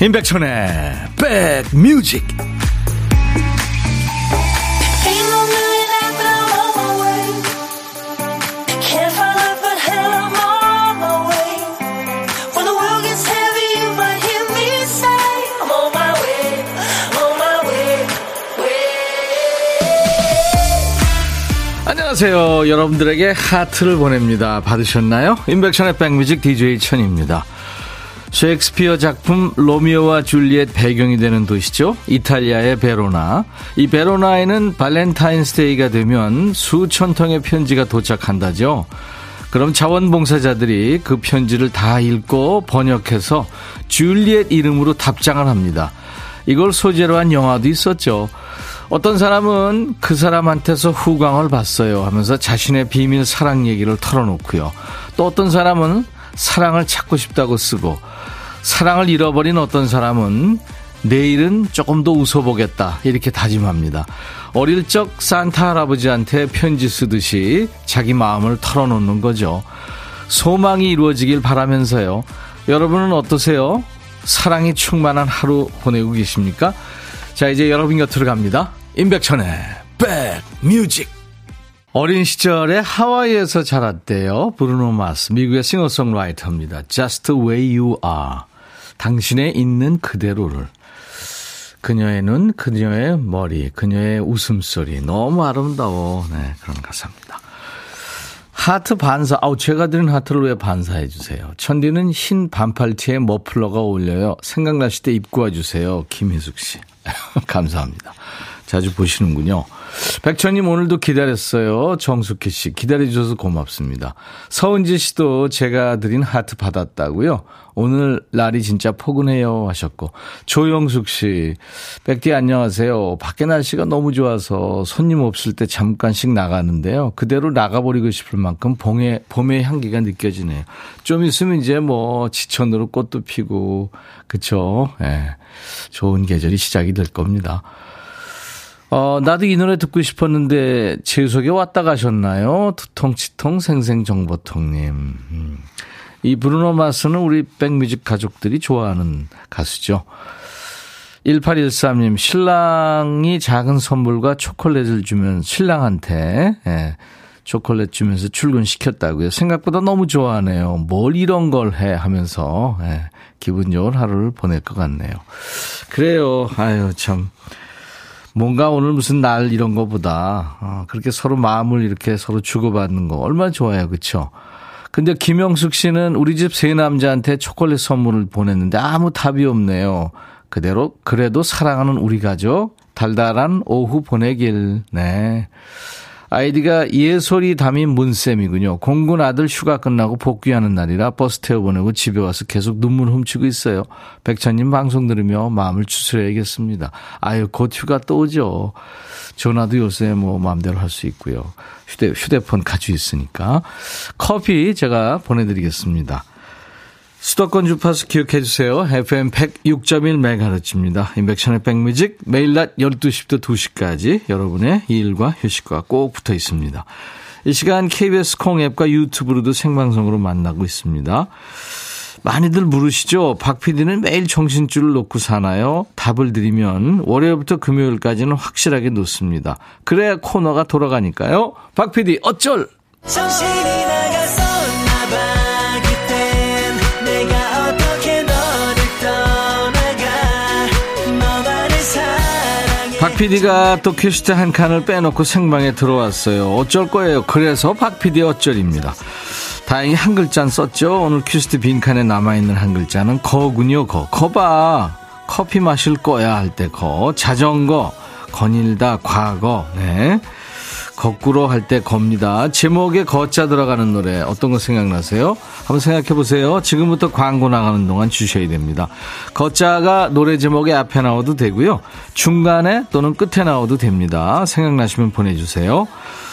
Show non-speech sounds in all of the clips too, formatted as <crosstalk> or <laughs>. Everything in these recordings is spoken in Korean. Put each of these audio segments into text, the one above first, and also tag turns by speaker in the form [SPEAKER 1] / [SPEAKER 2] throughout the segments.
[SPEAKER 1] 임백천의 백뮤직 안녕하세요. 여러분들에게 하트를 보냅니다. 받으셨나요? 임백천의 백뮤직 DJ 천입니다. 셰익스피어 작품 로미오와 줄리엣 배경이 되는 도시죠. 이탈리아의 베로나. 이 베로나에는 발렌타인스데이가 되면 수천 통의 편지가 도착한다죠. 그럼 자원봉사자들이 그 편지를 다 읽고 번역해서 줄리엣 이름으로 답장을 합니다. 이걸 소재로 한 영화도 있었죠. 어떤 사람은 그 사람한테서 후광을 봤어요 하면서 자신의 비밀 사랑 얘기를 털어놓고요. 또 어떤 사람은 사랑을 찾고 싶다고 쓰고 사랑을 잃어버린 어떤 사람은 내일은 조금 더 웃어보겠다 이렇게 다짐합니다. 어릴 적 산타 할아버지한테 편지 쓰듯이 자기 마음을 털어놓는 거죠. 소망이 이루어지길 바라면서요. 여러분은 어떠세요? 사랑이 충만한 하루 보내고 계십니까? 자 이제 여러분 곁으로 갑니다. 임백천의 백뮤직 어린 시절에 하와이에서 자랐대요. 브루노 마스, 미국의 싱어송라이터입니다. Just the way you are. 당신의 있는 그대로를. 그녀의 눈, 그녀의 머리, 그녀의 웃음소리. 너무 아름다워. 네, 그런 가사입니다. 하트 반사. 아우, 제가 드린 하트를 왜 반사해 주세요? 천디는 흰 반팔티에 머플러가 어울려요. 생각나실 때 입고 와주세요. 김희숙 씨. <laughs> 감사합니다. 자주 보시는군요. 백천님 오늘도 기다렸어요. 정숙희 씨. 기다려주셔서 고맙습니다. 서은지 씨도 제가 드린 하트 받았다고요. 오늘 날이 진짜 포근해요 하셨고. 조영숙 씨. 백디 안녕하세요. 밖에 날씨가 너무 좋아서 손님 없을 때 잠깐씩 나가는데요. 그대로 나가버리고 싶을 만큼 봄의, 봄의 향기가 느껴지네요. 좀 있으면 이제 뭐 지천으로 꽃도 피고, 그쵸. 예. 네. 좋은 계절이 시작이 될 겁니다. 어, 나도 이 노래 듣고 싶었는데, 제속에 왔다 가셨나요? 두통치통 생생정보통님. 음. 이 브루노 마스는 우리 백뮤직 가족들이 좋아하는 가수죠. 1813님, 신랑이 작은 선물과 초콜릿을 주면 신랑한테, 예, 초콜릿 주면서 출근시켰다고요. 생각보다 너무 좋아하네요. 뭘 이런 걸 해 하면서, 예, 기분 좋은 하루를 보낼 것 같네요. 그래요. 아유, 참. 뭔가 오늘 무슨 날 이런 거보다 어, 그렇게 서로 마음을 이렇게 서로 주고받는 거 얼마나 좋아요. 그렇죠? 근데 김영숙 씨는 우리 집 세 남자한테 초콜릿 선물을 보냈는데 아무 답이 없네요. 그대로 그래도 사랑하는 우리 가족 달달한 오후 보내길. 네. 아이디가 예솔이 담인 문쌤이군요. 공군 아들 휴가 끝나고 복귀하는 날이라 버스 태워보내고 집에 와서 계속 눈물 훔치고 있어요. 백천님 방송 들으며 마음을 추스려야겠습니다. 아유, 곧 휴가 또 오죠. 전화도 요새 뭐 마음대로 할 수 있고요. 휴대, 휴대폰 가지고 있으니까. 커피 제가 보내드리겠습니다. 수도권 주파수 기억해 주세요. FM 106.1MHz입니다. 인백션의 백뮤직 매일 낮 12시부터 2시까지 여러분의 일과 휴식과 꼭 붙어 있습니다. 이 시간 KBS 콩 앱과 유튜브로도 생방송으로 만나고 있습니다. 많이들 물으시죠? 박 PD는 매일 정신줄을 놓고 사나요? 답을 드리면 월요일부터 금요일까지는 확실하게 놓습니다. 그래야 코너가 돌아가니까요. 박 PD 어쩔! 정신이 나가 PD가 또 퀴즈트 한 칸을 빼놓고 생방에 들어왔어요. 어쩔 거예요. 그래서 박 PD 어쩔입니다. 다행히 한 글자는 썼죠. 오늘 퀴즈트 빈칸에 남아있는 한 글자는 거군요. 거. 거봐. 커피 마실 거야 할 때 거. 자전거. 거닐다. 과거. 네. 거꾸로 할 때 겁니다. 제목에 거자 들어가는 노래 어떤 거 생각나세요? 한번 생각해 보세요. 지금부터 광고 나가는 동안 주셔야 됩니다. 거자가 노래 제목에 앞에 나와도 되고요. 중간에 또는 끝에 나와도 됩니다. 생각나시면 보내주세요.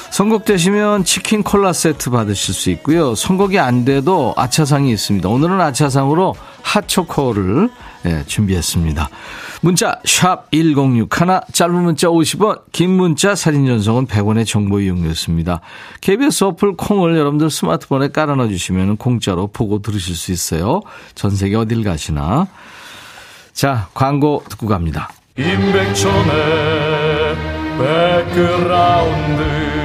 [SPEAKER 1] 선곡되시면 치킨 콜라 세트 받으실 수 있고요. 선곡이 안 돼도 아차상이 있습니다. 오늘은 아차상으로 핫초코를 예, 준비했습니다. 문자 1061, 짧은 문자 50원, 긴 문자 사진 전송은 100원의 정보 이용료였습니다. KBS 어플 콩을 여러분들 스마트폰에 깔아놔 주시면 공짜로 보고 들으실 수 있어요. 전 세계 어딜 가시나. 자, 광고 듣고 갑니다.
[SPEAKER 2] 임백천의 백그라운드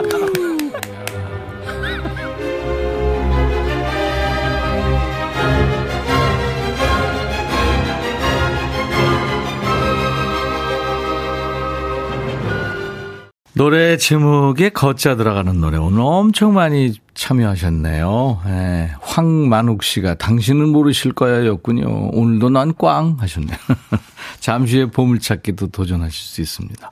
[SPEAKER 1] 노래 제목에 거자 들어가는 노래 오늘 엄청 많이 참여하셨네요. 예, 황만욱 씨가 당신은 모르실 거야 였군요. 오늘도 난 꽝 하셨네요. <laughs> 잠시 후에 보물찾기도 도전하실 수 있습니다.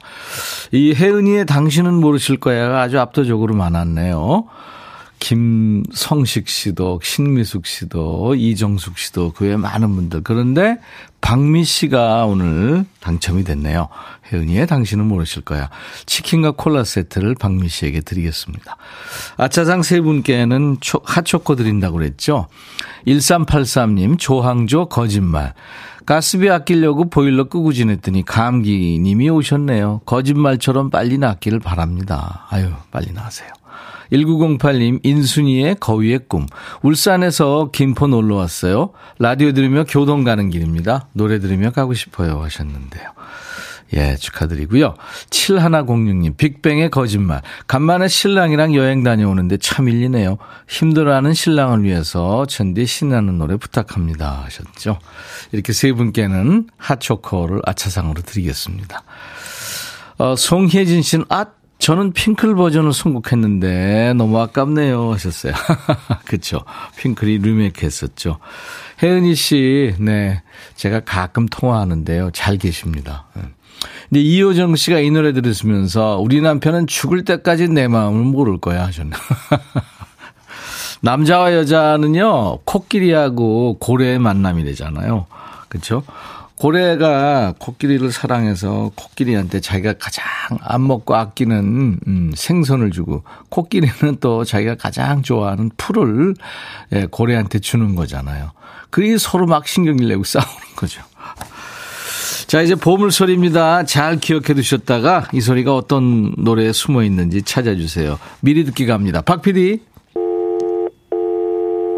[SPEAKER 1] 이 혜은이의 당신은 모르실 거야가 아주 압도적으로 많았네요. 김성식 씨도, 신미숙 씨도, 이정숙 씨도, 그 외 많은 분들. 그런데 박미 씨가 오늘 당첨이 됐네요. 혜은이의 당신은 모르실 거야. 치킨과 콜라 세트를 박미 씨에게 드리겠습니다. 아차상 세 분께는 초, 핫초코 드린다고 그랬죠. 1383님, 조항조 거짓말. 가스비 아끼려고 보일러 끄고 지냈더니 감기님이 오셨네요. 거짓말처럼 빨리 낫기를 바랍니다. 아유, 빨리 나세요. 1908님, 인순이의 거위의 꿈. 울산에서 김포 놀러 왔어요. 라디오 들으며 교동 가는 길입니다. 노래 들으며 가고 싶어요. 하셨는데요. 예, 축하드리고요. 7106님, 빅뱅의 거짓말. 간만에 신랑이랑 여행 다녀오는데 참 밀리네요. 힘들어하는 신랑을 위해서 천디 신나는 노래 부탁합니다. 하셨죠. 이렇게 세 분께는 핫초코를 아차상으로 드리겠습니다. 어, 송혜진 씨는, 아, 저는 핑클 버전을 선곡했는데 너무 아깝네요 하셨어요. <laughs> 그렇죠. 핑클이 리메이크 했었죠. 혜은이 씨, 네. 제가 가끔 통화하는데요. 잘 계십니다. 네. 근데 이효정 씨가 이 노래 들으시면서 우리 남편은 죽을 때까지 내 마음을 모를 거야 하셨나. <laughs> 남자와 여자는요, 코끼리하고 고래의 만남이 되잖아요 그렇죠? 고래가 코끼리를 사랑해서 코끼리한테 자기가 가장 안 먹고 아끼는 음, 생선을 주고 코끼리는 또 자기가 가장 좋아하는 풀을 예, 고래한테 주는 거잖아요. 그게 서로 막 신경을 내고 <laughs> 싸우는 거죠. 자, 이제 보물소리입니다. 잘 기억해 두셨다가 이 소리가 어떤 노래에 숨어 있는지 찾아주세요. 미리 듣기 갑니다. 박 PD.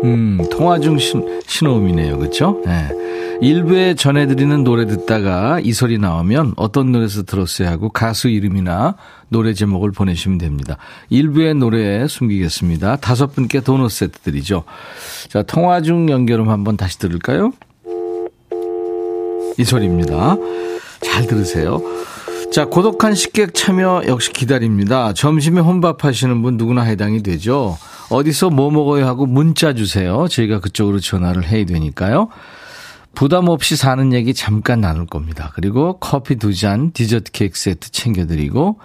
[SPEAKER 1] 음, 통화 중 신, 신호음이네요. 그쵸? 네. 일부에 전해드리는 노래 듣다가 이 소리 나오면 어떤 노래에서 들었어야 하고 가수 이름이나 노래 제목을 보내시면 됩니다. 일부의 노래에 숨기겠습니다. 다섯 분께 도넛 세트 드리죠. 자, 통화 중 연결음 한번 다시 들을까요? 이 소리입니다. 잘 들으세요. 자, 고독한 식객 참여 역시 기다립니다. 점심에 혼밥 하시는 분 누구나 해당이 되죠. 어디서 뭐 먹어야 하고 문자 주세요. 저희가 그쪽으로 전화를 해야 되니까요. 부담 없이 사는 얘기 잠깐 나눌 겁니다. 그리고 커피 두 잔, 디저트 케이크 세트 챙겨드리고,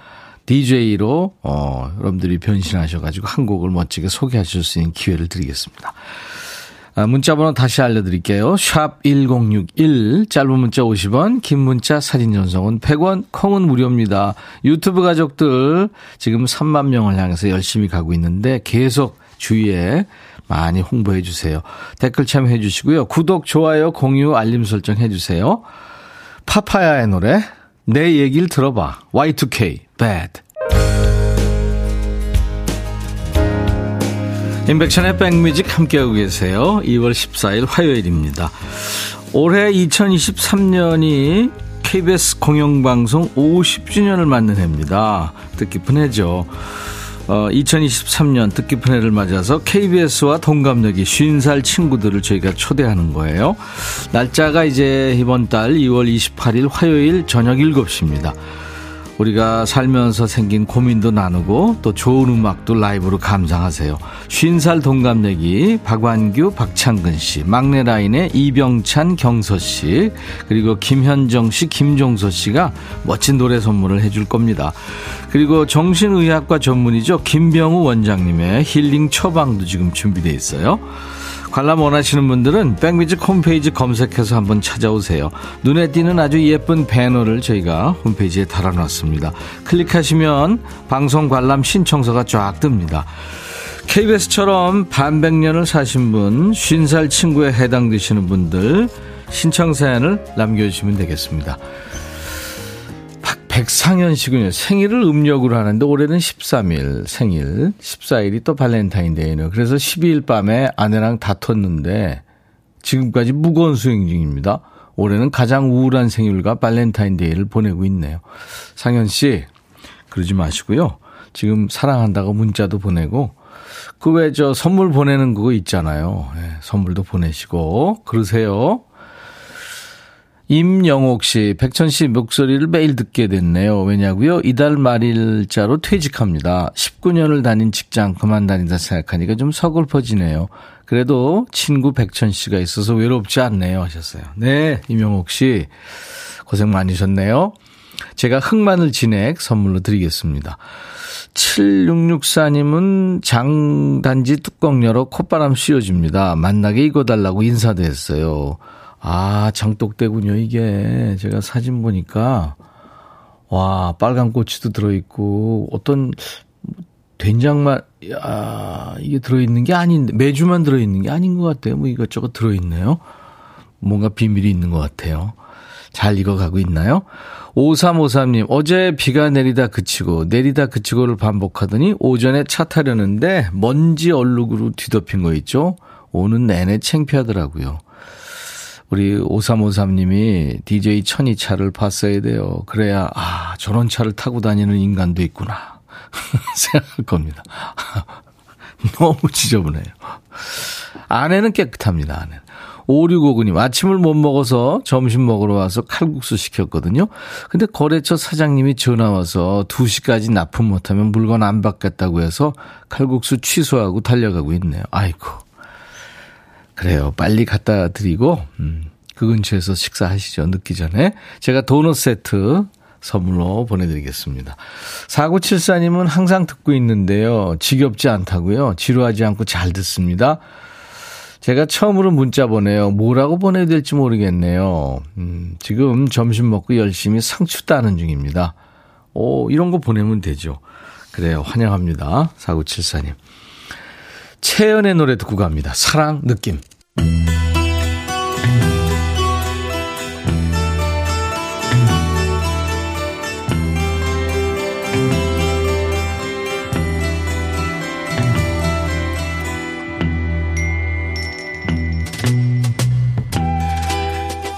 [SPEAKER 1] DJ로, 어, 여러분들이 변신하셔가지고 한 곡을 멋지게 소개하실 수 있는 기회를 드리겠습니다. 아, 문자번호 다시 알려드릴게요. 샵 1061, 짧은 문자 50원, 긴 문자 사진 전송은 100원, 콩은 무료입니다. 유튜브 가족들 지금 3만 명을 향해서 열심히 가고 있는데 계속 주위에 많이 홍보해 주세요. 댓글 참여해 주시고요. 구독, 좋아요, 공유, 알림 설정 해 주세요. 파파야의 노래 내 얘기를 들어봐. Y2K Bad. 인백션의 백뮤직 함께하고 계세요. 2월 14일 화요일입니다. 올해 2023년이 KBS 공영방송 50주년을 맞는 해입니다. 뜻깊은 해죠. 어, 2023년 뜻깊은 해를 맞아서 KBS와 동갑내기 50살 친구들을 저희가 초대하는 거예요. 날짜가 이제 이번 달 2월 28일 화요일 저녁 7시입니다. 우리가 살면서 생긴 고민도 나누고 또 좋은 음악도 라이브로 감상하세요. 쉰살 동갑내기 박완규, 박창근 씨, 막내 라인의 이병찬, 경서 씨, 그리고 김현정 씨, 김종서 씨가 멋진 노래 선물을 해줄 겁니다. 그리고 정신의학과 전문이죠. 김병우 원장님의 힐링 처방도 지금 준비되어 있어요. 관람 원하시는 분들은 백뮤직 홈페이지 검색해서 한번 찾아오세요. 눈에 띄는 아주 예쁜 배너를 저희가 홈페이지에 달아놨습니다. 클릭하시면 방송 관람 신청서가 쫙 뜹니다. KBS처럼 반백년을 사신 분, 50살 친구에 해당되시는 분들 신청 사연을 남겨주시면 되겠습니다. 백상현 씨군요. 생일을 음력으로 하는데 올해는 13일 생일, 14일이 또 발렌타인데이네요. 그래서 12일 밤에 아내랑 다퉜는데 지금까지 무거운 수행 중입니다. 올해는 가장 우울한 생일과 발렌타인데이를 보내고 있네요. 상현 씨, 그러지 마시고요. 지금 사랑한다고 문자도 보내고 그 외 저 선물 보내는 그거 있잖아요. 네, 선물도 보내시고 그러세요. 임영옥 씨, 백천 씨 목소리를 매일 듣게 됐네요. 왜냐고요? 이달 말일자로 퇴직합니다. 19년을 다닌 직장 그만 다닌다 생각하니까 좀 서글퍼지네요. 그래도 친구 백천 씨가 있어서 외롭지 않네요. 하셨어요. 네, 임영옥 씨 고생 많으셨네요. 제가 흑마늘 진액 선물로 드리겠습니다. 7664님은 장단지 뚜껑 열어 콧바람 씌워줍니다. 만나게 익어달라고 인사도 했어요. 아, 장독대군요, 이게. 제가 사진 보니까, 와, 빨간 꼬치도 들어있고, 어떤, 된장만, 야, 이게 들어있는 게 아닌데, 매주만 들어있는 게 아닌 것 같아요. 뭐 이것저것 들어있네요. 뭔가 비밀이 있는 것 같아요. 잘 익어가고 있나요? 5353님, 어제 비가 내리다 그치고, 내리다 그치고를 반복하더니 오전에 차 타려는데 먼지 얼룩으로 뒤덮인 거 있죠? 오는 내내 창피하더라고요. 우리 5353님이 DJ 천이 차를 봤어야 돼요. 그래야, 아, 저런 차를 타고 다니는 인간도 있구나. <laughs> 생각할 겁니다. <laughs> 너무 지저분해요. 아내는 깨끗합니다, 아내는. 5659님, 아침을 못 먹어서 점심 먹으러 와서 칼국수 시켰거든요. 근데 거래처 사장님이 전화 와서 2시까지 납품 못하면 물건 안 받겠다고 해서 칼국수 취소하고 달려가고 있네요. 아이고. 그래요. 빨리 갖다 드리고, 음, 그 근처에서 식사하시죠. 늦기 전에. 제가 도넛 세트 선물로 보내드리겠습니다. 4974님은 항상 듣고 있는데요. 지겹지 않다고요. 지루하지 않고 잘 듣습니다. 제가 처음으로 문자 보내요. 뭐라고 보내야 될지 모르겠네요. 음, 지금 점심 먹고 열심히 상추 따는 중입니다. 오, 이런 거 보내면 되죠. 그래요. 환영합니다. 4974님. 채연의 노래 듣고 갑니다. 사랑 느낌.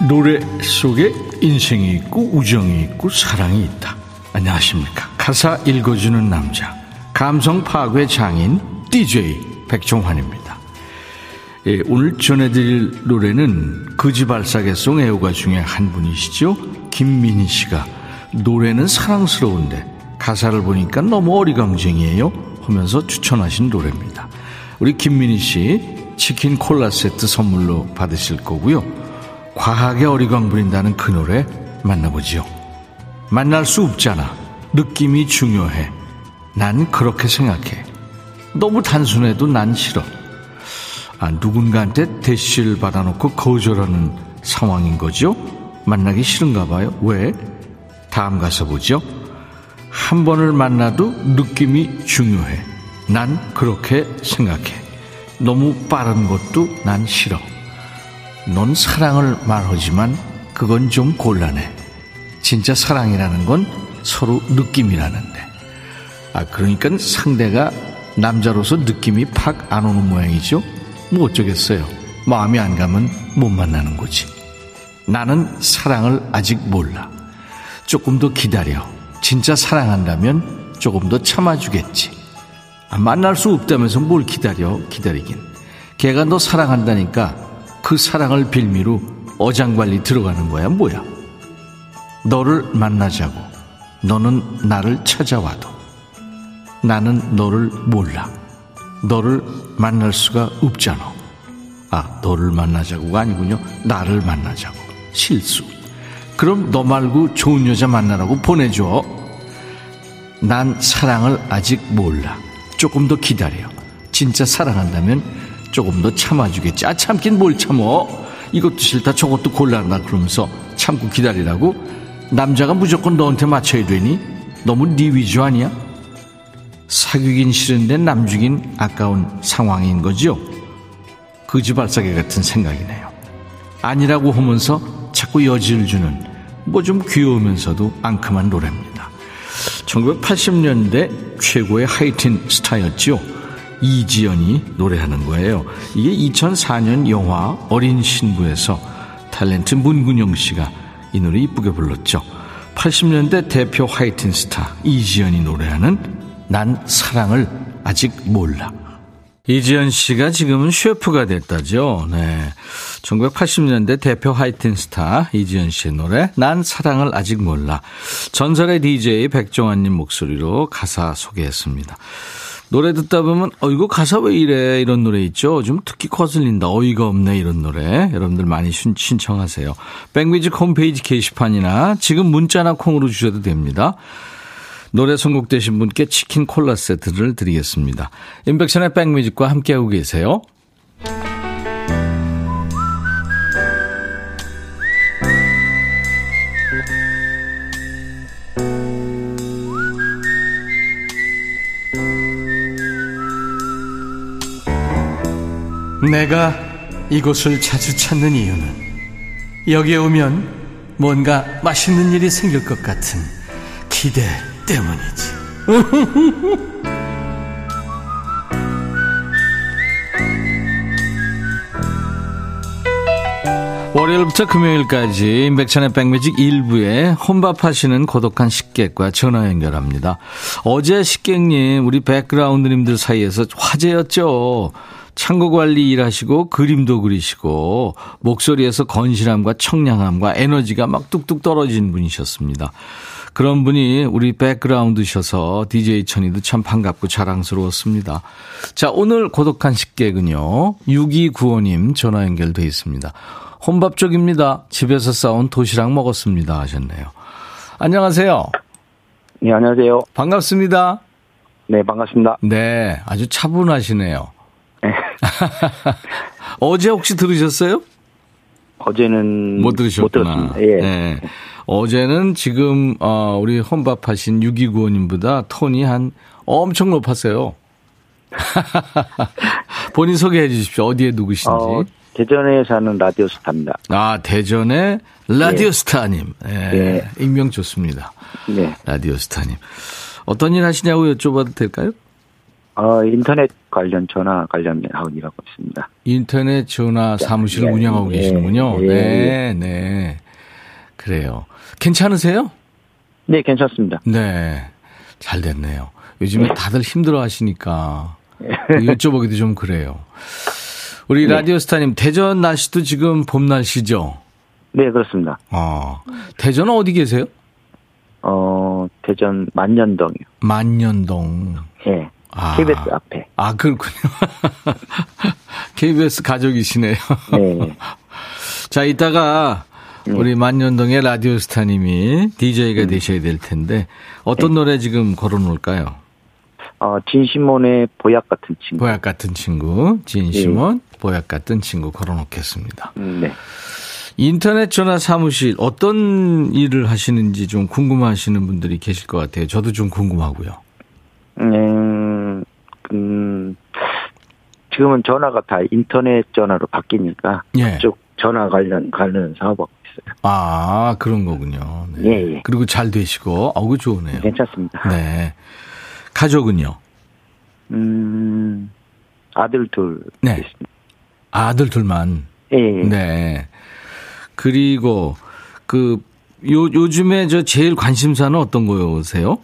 [SPEAKER 1] 노래 속에 인생이 있고 우정이 있고 사랑이 있다. 안녕하십니까. 가사 읽어주는 남자. 감성 파괴 장인 DJ 백종환입니다. 예, 오늘 전해드릴 노래는 거지발사계송 애호가 중에 한 분이시죠. 김민희 씨가 노래는 사랑스러운데 가사를 보니까 너무 어리광쟁이에요 하면서 추천하신 노래입니다. 우리 김민희 씨 치킨 콜라 세트 선물로 받으실 거고요. 과하게 어리광 부린다는 그 노래 만나보지요. 만날 수 없잖아. 느낌이 중요해. 난 그렇게 생각해. 너무 단순해도 난 싫어. 아, 누군가한테 대시를 받아놓고 거절하는 상황인 거죠? 만나기 싫은가 봐요. 왜? 다음 가서 보죠. 한 번을 만나도 느낌이 중요해. 난 그렇게 생각해. 너무 빠른 것도 난 싫어. 넌 사랑을 말하지만 그건 좀 곤란해. 진짜 사랑이라는 건 서로 느낌이라는데. 아, 그러니까 상대가 남자로서 느낌이 팍 안 오는 모양이죠? 뭐 어쩌겠어요. 마음이 안 가면 못 만나는 거지. 나는 사랑을 아직 몰라. 조금 더 기다려. 진짜 사랑한다면 조금 더 참아주겠지. 아, 만날 수 없다면서 뭘 기다려, 기다리긴. 걔가 너 사랑한다니까 그 사랑을 빌미로 어장관리 들어가는 거야, 뭐야. 너를 만나자고. 너는 나를 찾아와도. 나는 너를 몰라. 너를 만날 수가 없잖아. 아, 너를 만나자고가 아니군요. 나를 만나자고. 실수. 그럼 너 말고 좋은 여자 만나라고 보내줘. 난 사랑을 아직 몰라. 조금 더 기다려. 진짜 사랑한다면 조금 더 참아주겠지. 아, 참긴 뭘 참어. 이것도 싫다, 저것도 곤란하다 그러면서 참고 기다리라고? 남자가 무조건 너한테 맞춰야 되니? 너무 네 위주 아니야? 사귀긴 싫은데 남주긴 아까운 상황인 거죠? 거지발사계 같은 생각이네요. 아니라고 하면서 자꾸 여지를 주는 뭐 좀 귀여우면서도 앙큼한 노래입니다. 1980년대 최고의 하이틴 스타였죠. 이지연이 노래하는 거예요. 이게 2004년 영화 어린 신부에서 탤런트 문근영 씨가 이 노래 이쁘게 불렀죠. 80년대 대표 하이틴 스타 이지연이 노래하는 난 사랑을 아직 몰라. 이지연 씨가 지금은 셰프가 됐다죠. 네. 1980년대 대표 하이틴 스타 이지연 씨의 노래 난 사랑을 아직 몰라. 전설의 DJ 백종환 님 목소리로 가사 소개했습니다. 노래 듣다 보면 어 이거 가사 왜 이래 이런 노래 있죠. 좀 특히 거슬린다. 어이가 없네 이런 노래. 여러분들 많이 신청하세요. 백뮤직 홈페이지 게시판이나 지금 문자나 콩으로 주셔도 됩니다. 노래 선곡되신 분께 치킨 콜라 세트를 드리겠습니다. 인백션의 백뮤직과 함께하고 계세요. 내가 이곳을 자주 찾는 이유는 여기에 오면 뭔가 맛있는 일이 생길 것 같은 기대 때문이지. <laughs> 월요일부터 금요일까지 임백천의 백뮤직 일부에 혼밥하시는 고독한 식객과 전화 연결합니다. 어제 식객님 우리 백그라운드님들 사이에서 화제였죠. 창고 관리 일하시고 그림도 그리시고 목소리에서 건실함과 청량함과 에너지가 막 뚝뚝 떨어진 분이셨습니다. 그런 분이 우리 백그라운드셔서 DJ 천이도 참 반갑고 자랑스러웠습니다. 자, 오늘 고독한 식객은요. 6295님 전화 연결돼 있습니다. 혼밥 쪽입니다. 집에서 싸온 도시락 먹었습니다. 하셨네요. 안녕하세요.
[SPEAKER 3] 네, 안녕하세요.
[SPEAKER 1] 반갑습니다.
[SPEAKER 3] 네, 반갑습니다.
[SPEAKER 1] 네, 아주 차분하시네요.
[SPEAKER 3] 네. <laughs>
[SPEAKER 1] 어제 혹시 들으셨어요?
[SPEAKER 3] 어제는
[SPEAKER 1] 못 들으셨구나.
[SPEAKER 3] 못 들었습니다. 예.
[SPEAKER 1] 네. 어제는 지금 어, 우리 혼밥하신 6295님보다 톤이 한 엄청 높았어요. <laughs> 본인 소개해 주십시오. 어디에 누구신지.
[SPEAKER 3] 어, 대전에 사는 라디오 스타입니다.
[SPEAKER 1] 아, 대전의 라디오 스타님. 네.
[SPEAKER 3] 네.
[SPEAKER 1] 익명 좋습니다.
[SPEAKER 3] 네.
[SPEAKER 1] 라디오 스타님. 어떤 일 하시냐고 여쭤봐도 될까요?
[SPEAKER 3] 어, 인터넷 관련 전화 관련 하고 일하고 있습니다.
[SPEAKER 1] 인터넷 전화 사무실을
[SPEAKER 3] 예,
[SPEAKER 1] 운영하고
[SPEAKER 3] 예,
[SPEAKER 1] 계시는군요.
[SPEAKER 3] 예,
[SPEAKER 1] 네, 네. 그래요. 괜찮으세요?
[SPEAKER 3] 네, 괜찮습니다.
[SPEAKER 1] 네. 잘 됐네요. 요즘에 다들 힘들어 하시니까 <laughs> 여쭤보기도 좀 그래요. 우리
[SPEAKER 3] 네.
[SPEAKER 1] 라디오 스타님, 대전 날씨도 지금 봄 날씨죠?
[SPEAKER 3] 네, 그렇습니다.
[SPEAKER 1] 어. 대전은 어디 계세요?
[SPEAKER 3] 어, 대전 만년동이요.
[SPEAKER 1] 만년동.
[SPEAKER 3] 예.
[SPEAKER 1] 아.
[SPEAKER 3] KBS 앞에.
[SPEAKER 1] 아, 그렇군요. <laughs> KBS 가족이시네요.
[SPEAKER 3] 네.
[SPEAKER 1] 자, 이따가 우리 만년동의 라디오 스타님이 DJ가 되셔야 될 텐데 어떤 노래 지금 걸어놓을까요?
[SPEAKER 3] 어, 진시몬의 보약 같은 친구.
[SPEAKER 1] 보약 같은 친구, 진시몬, 보약 같은 친구 걸어놓겠습니다.
[SPEAKER 3] 음, 네.
[SPEAKER 1] 인터넷 전화 사무실 어떤 일을 하시는지 좀 궁금하시는 분들이 계실 것 같아요. 저도 좀 궁금하고요.
[SPEAKER 3] 음, 음, 지금은 전화가 다 인터넷 전화로 바뀌니까
[SPEAKER 1] 예.
[SPEAKER 3] 그쪽 전화 관련 관련 사업하고 있어요.
[SPEAKER 1] 아, 그런 거군요. 네.
[SPEAKER 3] 예, 예.
[SPEAKER 1] 그리고 잘 되시고, 어우, 좋으네요.
[SPEAKER 3] 괜찮습니다.
[SPEAKER 1] 네. 가족은요?
[SPEAKER 3] 음, 아들 둘.
[SPEAKER 1] 네.
[SPEAKER 3] 있습니다.
[SPEAKER 1] 아들 둘만.
[SPEAKER 3] 예, 예.
[SPEAKER 1] 네. 그리고 그 요, 요즘에 저 제일 관심사는 어떤 거세요?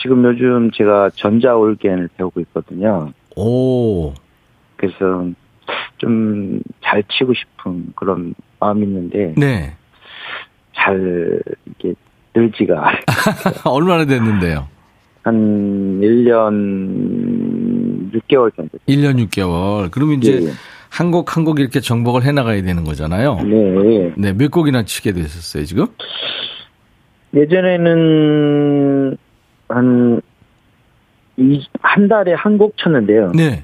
[SPEAKER 3] 지금 요즘 제가 전자올겐을 배우고 있거든요.
[SPEAKER 1] 오,
[SPEAKER 3] 그래서 좀 잘 치고 싶은 그런 마음이 있는데
[SPEAKER 1] 네.
[SPEAKER 3] 잘 이게 늘지가. <laughs>
[SPEAKER 1] 얼마나 됐는데요?
[SPEAKER 3] 한 1년 6개월 정도.
[SPEAKER 1] 1년 6개월. 그러면 이제
[SPEAKER 3] 예, 예.
[SPEAKER 1] 한곡 한 곡 이렇게 정복을 해 나가야 되는 거잖아요.
[SPEAKER 3] 네. 예.
[SPEAKER 1] 네, 몇 곡이나 치게 되셨어요, 지금?
[SPEAKER 3] 예전에는 한, 이, 한 달에 한 곡 쳤는데요.
[SPEAKER 1] 네.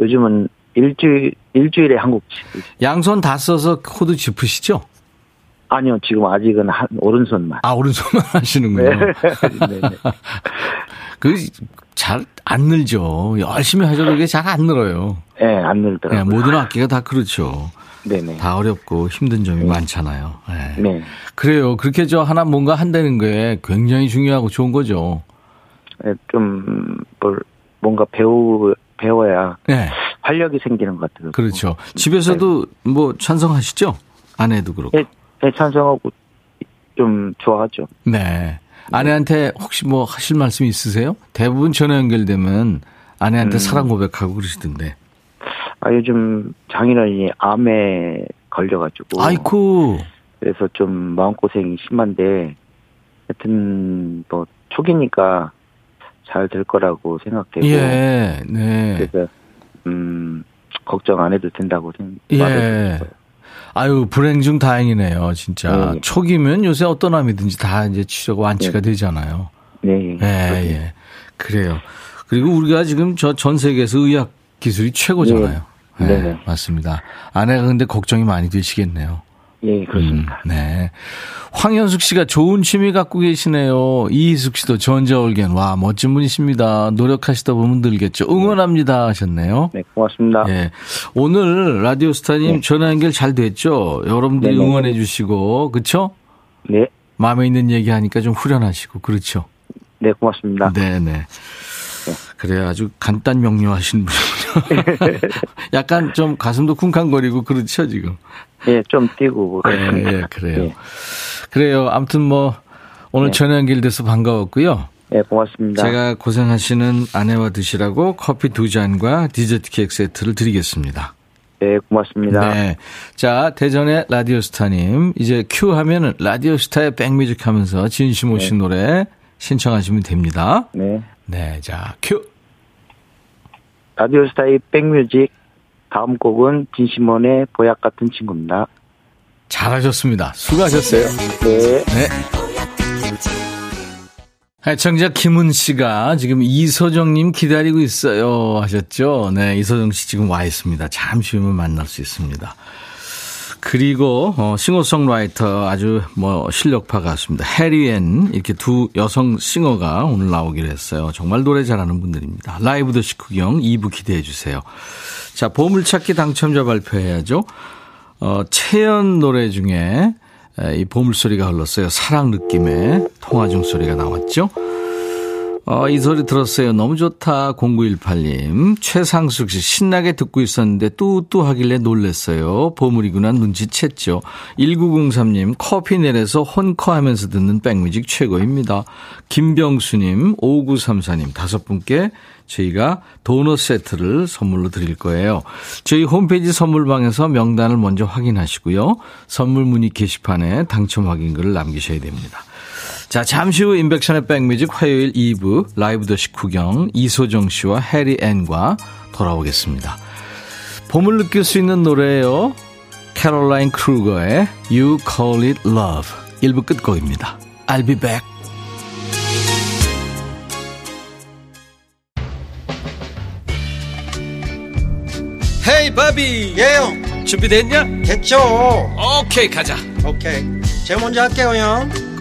[SPEAKER 3] 요즘은 일주일, 일주일에 한곡 치고 있어요.
[SPEAKER 1] 양손 다 써서 코드 짚으시죠?
[SPEAKER 3] 아니요, 지금 아직은 한, 오른손만.
[SPEAKER 1] 아, 오른손만 <laughs> 하시는군요.
[SPEAKER 3] 네. <laughs> 네, 네. <laughs>
[SPEAKER 1] 그, 잘 안 늘죠. 열심히 하셔도 그게 잘 안 늘어요.
[SPEAKER 3] 네, 안
[SPEAKER 1] 네,
[SPEAKER 3] 늘더라고요.
[SPEAKER 1] 모든 악기가 다 그렇죠.
[SPEAKER 3] 네네.
[SPEAKER 1] 다 어렵고 힘든 점이 많잖아요. 네.
[SPEAKER 3] 네.
[SPEAKER 1] 그래요. 그렇게 저 하나 뭔가 한다는 게 굉장히 중요하고 좋은 거죠.
[SPEAKER 3] 네, 좀, 뭘, 뭔가 배우, 배워야
[SPEAKER 1] 네.
[SPEAKER 3] 활력이 생기는 것 같아요.
[SPEAKER 1] 그렇죠. 집에서도 뭐 찬성하시죠? 아내도 그렇고.
[SPEAKER 3] 네, 네, 찬성하고 좀 좋아하죠.
[SPEAKER 1] 네. 아내한테 혹시 뭐 하실 말씀 있으세요? 대부분 전화 연결되면 아내한테
[SPEAKER 3] 음.
[SPEAKER 1] 사랑 고백하고 그러시던데.
[SPEAKER 3] 아, 요즘 장인어른이 암에 걸려가지고.
[SPEAKER 1] 아이쿠.
[SPEAKER 3] 그래서 좀 마음고생이 심한데, 하여튼, 뭐, 초기니까 잘 될 거라고 생각되고.
[SPEAKER 1] 예, 네.
[SPEAKER 3] 그래서, 음, 걱정 안 해도 된다고
[SPEAKER 1] 예.
[SPEAKER 3] 생각해요.
[SPEAKER 1] 아유, 불행 중 다행이네요, 진짜.
[SPEAKER 3] 네.
[SPEAKER 1] 초기면 요새 어떤 암이든지 다 이제 치료가 완치가 되잖아요.
[SPEAKER 3] 네.
[SPEAKER 1] 예, 예. 그래요. 그리고 우리가 지금 저 전 세계에서 의학 기술이 최고잖아요.
[SPEAKER 3] 네.
[SPEAKER 1] 예,
[SPEAKER 3] 네네.
[SPEAKER 1] 맞습니다. 아내가 근데 걱정이 많이 되시겠네요.
[SPEAKER 3] 예, 그렇습니다.
[SPEAKER 1] 음, 네. 황현숙 씨가 좋은 취미 갖고 계시네요. 이희숙 씨도 전자올겐. 와, 멋진 분이십니다. 노력하시다 보면 늘겠죠. 응원합니다. 하셨네요.
[SPEAKER 3] 네, 고맙습니다.
[SPEAKER 1] 예. 오늘 라디오 스타님
[SPEAKER 3] 네.
[SPEAKER 1] 전화 연결 잘 됐죠? 여러분들이
[SPEAKER 3] 네네.
[SPEAKER 1] 응원해 주시고, 그쵸?
[SPEAKER 3] 네.
[SPEAKER 1] 마음에 있는 얘기 하니까 좀 후련하시고, 그렇죠?
[SPEAKER 3] 네, 고맙습니다.
[SPEAKER 1] 네네. 그래 아주 간단 명료하신 분이군요. <laughs> 약간 좀 가슴도 쿵쾅거리고 그렇죠 지금.
[SPEAKER 3] 예, 좀 뛰고.
[SPEAKER 1] 예, 예 그래요.
[SPEAKER 3] 예.
[SPEAKER 1] 그래요. 아무튼 뭐 오늘
[SPEAKER 3] 네.
[SPEAKER 1] 전화 연결돼서 반가웠고요.
[SPEAKER 3] 네, 고맙습니다.
[SPEAKER 1] 제가 고생하시는 아내와 드시라고 커피 두 잔과 디저트 케이크 세트를 드리겠습니다.
[SPEAKER 3] 네, 고맙습니다.
[SPEAKER 1] 네. 자, 대전의 라디오스타님. 이제 큐 하면은 라디오스타의 백뮤직 하면서 진심 오신 노래 신청하시면 됩니다.
[SPEAKER 3] 네.
[SPEAKER 1] 네. 자, 큐.
[SPEAKER 3] 라디오 스타의 백뮤직. 다음 곡은 진시몬의 보약 같은 친구입니다.
[SPEAKER 1] 잘하셨습니다. 수고하셨어요.
[SPEAKER 3] 네.
[SPEAKER 1] 네. 애청자 김은 씨가 지금 이소정님 기다리고 있어요 하셨죠? 네, 이소정 씨 지금 와 있습니다. 잠시 후면 만날 수 있습니다. 그리고 어, 싱어송라이터 아주 뭐 실력파 가수입니다. 해리앤 이렇게 두 여성 싱어가 오늘 나오기로 했어요. 정말 노래 잘하는 분들입니다. 라이브 더 식후경 2부 기대해 주세요. 자, 보물찾기 당첨자 발표해야죠. 어, 채연 노래 중에 에, 이 보물소리가 흘렀어요. 사랑 느낌의 통화 중 소리가 나왔죠. 어, 이 소리 들었어요. 너무 좋다. 0918님. 최상숙 씨, 신나게 듣고 있었는데 뚜뚜 하길래 놀랬어요. 보물이구나 눈치챘죠. 1903님, 커피 내려서 혼커 하면서 듣는 백뮤직 최고입니다. 김병수님, 5934님, 다섯 분께 저희가 도넛 세트를 선물로 드릴 거예요. 저희 홈페이지 선물방에서 명단을 먼저 확인하시고요. 선물 문의 게시판에 당첨 확인글을 남기셔야 됩니다. 자, 잠시 후 인백션의 백뮤직 화요일 2부 라이브 더 식후경 이소정 씨와 해리 앤과 돌아오겠습니다. 봄을 느낄 수 있는 노래예요. 캐롤라인 크루거의 You Call It Love 1부 끝곡입니다. I'll be back. 헤이 바비
[SPEAKER 4] 예영
[SPEAKER 1] 준비됐냐?
[SPEAKER 4] 됐죠
[SPEAKER 1] 오케이 가자
[SPEAKER 4] 오케이 제가 먼저 할게요 형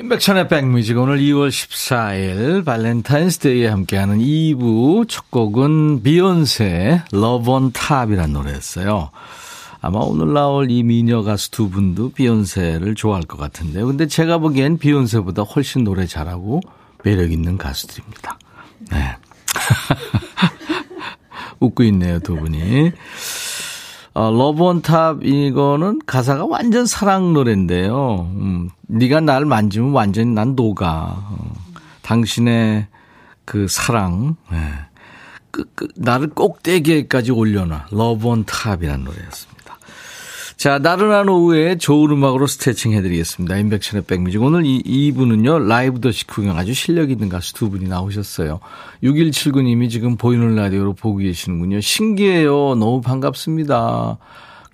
[SPEAKER 1] 임백천의 백뮤직 오늘 2월 14일 발렌타인스데이에 함께하는 2부 첫 곡은 비욘세 Love on Top이라는 노래였어요. 아마 오늘 나올 이 미녀 가수 두 분도 비욘세를 좋아할 것 같은데요. 근데 제가 보기엔 비욘세보다 훨씬 노래 잘하고 매력 있는 가수들입니다. 네. <laughs> 웃고 있네요, 두 분이. 어, Love on Top 이거는 가사가 완전 사랑 노래인데요. 음, 네가 날 만지면 완전히 난 녹아. 어, 당신의 그 사랑, 네. 그, 그, 나를 꼭대기에까지 올려놔. Love On Top이라는 노래였습니다. 자, 나른한 오후에 좋은 음악으로 스트레칭 해드리겠습니다. 임백천의 백뮤직. 오늘 이, 이분은요, 라이브 더시 구경 아주 실력 있는 가수 두 분이 나오셨어요. 6179님이 지금 보이는 라디오로 보고 계시는군요. 신기해요. 너무 반갑습니다.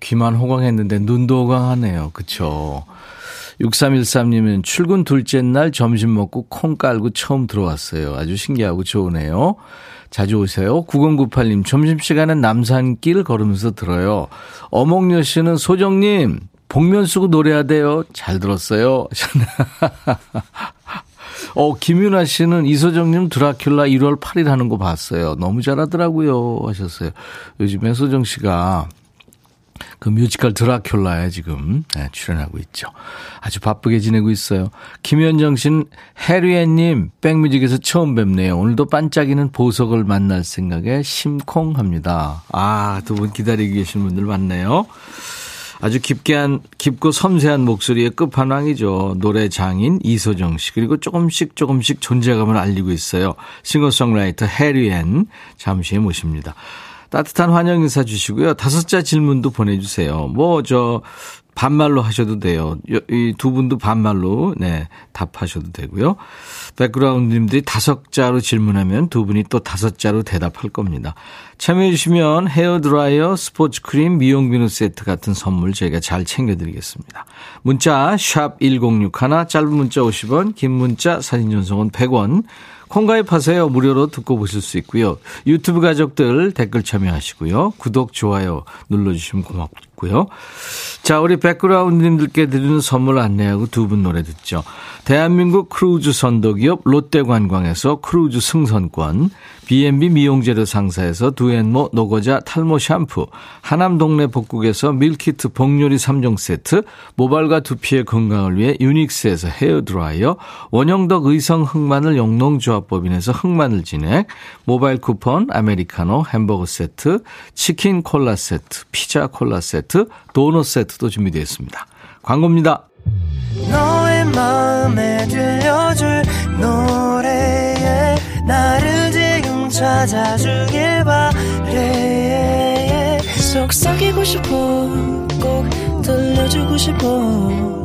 [SPEAKER 1] 귀만 호강했는데 눈도 호강하네요. 그쵸. 6313님은 출근 둘째 날 점심 먹고 콩 깔고 처음 들어왔어요. 아주 신기하고 좋으네요. 자주 오세요. 9098님, 점심시간엔 남산길 걸으면서 들어요. 어몽여 씨는 소정님, 복면 쓰고 노래하대요. 잘 들었어요. <laughs> 어, 김윤아 씨는 이소정님 드라큘라 1월 8일 하는 거 봤어요. 너무 잘하더라고요. 하셨어요. 요즘에 소정 씨가 그 뮤지컬 드라큘라에 지금 네, 출연하고 있죠. 아주 바쁘게 지내고 있어요. 김현정 씨는 해리앤님 백뮤직에서 처음 뵙네요. 오늘도 반짝이는 보석을 만날 생각에 심콩합니다. 아, 두 분 기다리고 계신 분들 많네요. 아주 깊게 한, 깊고 섬세한 목소리의 끝판왕이죠. 노래 장인 이소정 씨. 그리고 조금씩 조금씩 존재감을 알리고 있어요. 싱어송라이터 해리앤 잠시 후에 모십니다. 따뜻한 환영 인사 주시고요. 다섯 자 질문도 보내주세요. 뭐, 저, 반말로 하셔도 돼요. 이 두 분도 반말로, 네, 답하셔도 되고요. 백그라운드님들이 다섯 자로 질문하면 두 분이 또 다섯 자로 대답할 겁니다. 참여해주시면 헤어드라이어, 스포츠크림, 미용비누 세트 같은 선물 저희가 잘 챙겨드리겠습니다. 문자, 샵 1061, 짧은 문자 50원, 긴 문자, 사진 전송은 100원, 콩가입하세요. 무료로 듣고 보실 수 있고요. 유튜브 가족들 댓글 참여하시고요. 구독, 좋아요 눌러주시면 고맙 고요. 자, 우리 백그라운드님들께 드리는 선물 안내하고 두 분 노래 듣죠. 대한민국 크루즈 선도기업 롯데관광에서 크루즈 승선권, B&B 미용재료 상사에서 두앤모 노고자 탈모 샴푸, 하남 동네 복국에서 밀키트 복요리 3종 세트, 모발과 두피의 건강을 위해 유닉스에서 헤어드라이어, 원형덕 의성 흑마늘 영농조합법인에서 흑마늘 진액, 모바일 쿠폰, 아메리카노, 햄버거 세트, 치킨 콜라 세트, 피자 콜라 세트, 도넛 세트도 준비되어 있습니다. 광고입니다.
[SPEAKER 5] 속삭이고 싶어 꼭 들려주고 싶어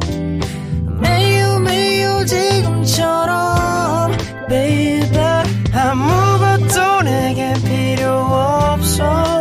[SPEAKER 5] 매우 매우 지금처럼 baby 아무것도 내게 필요 없어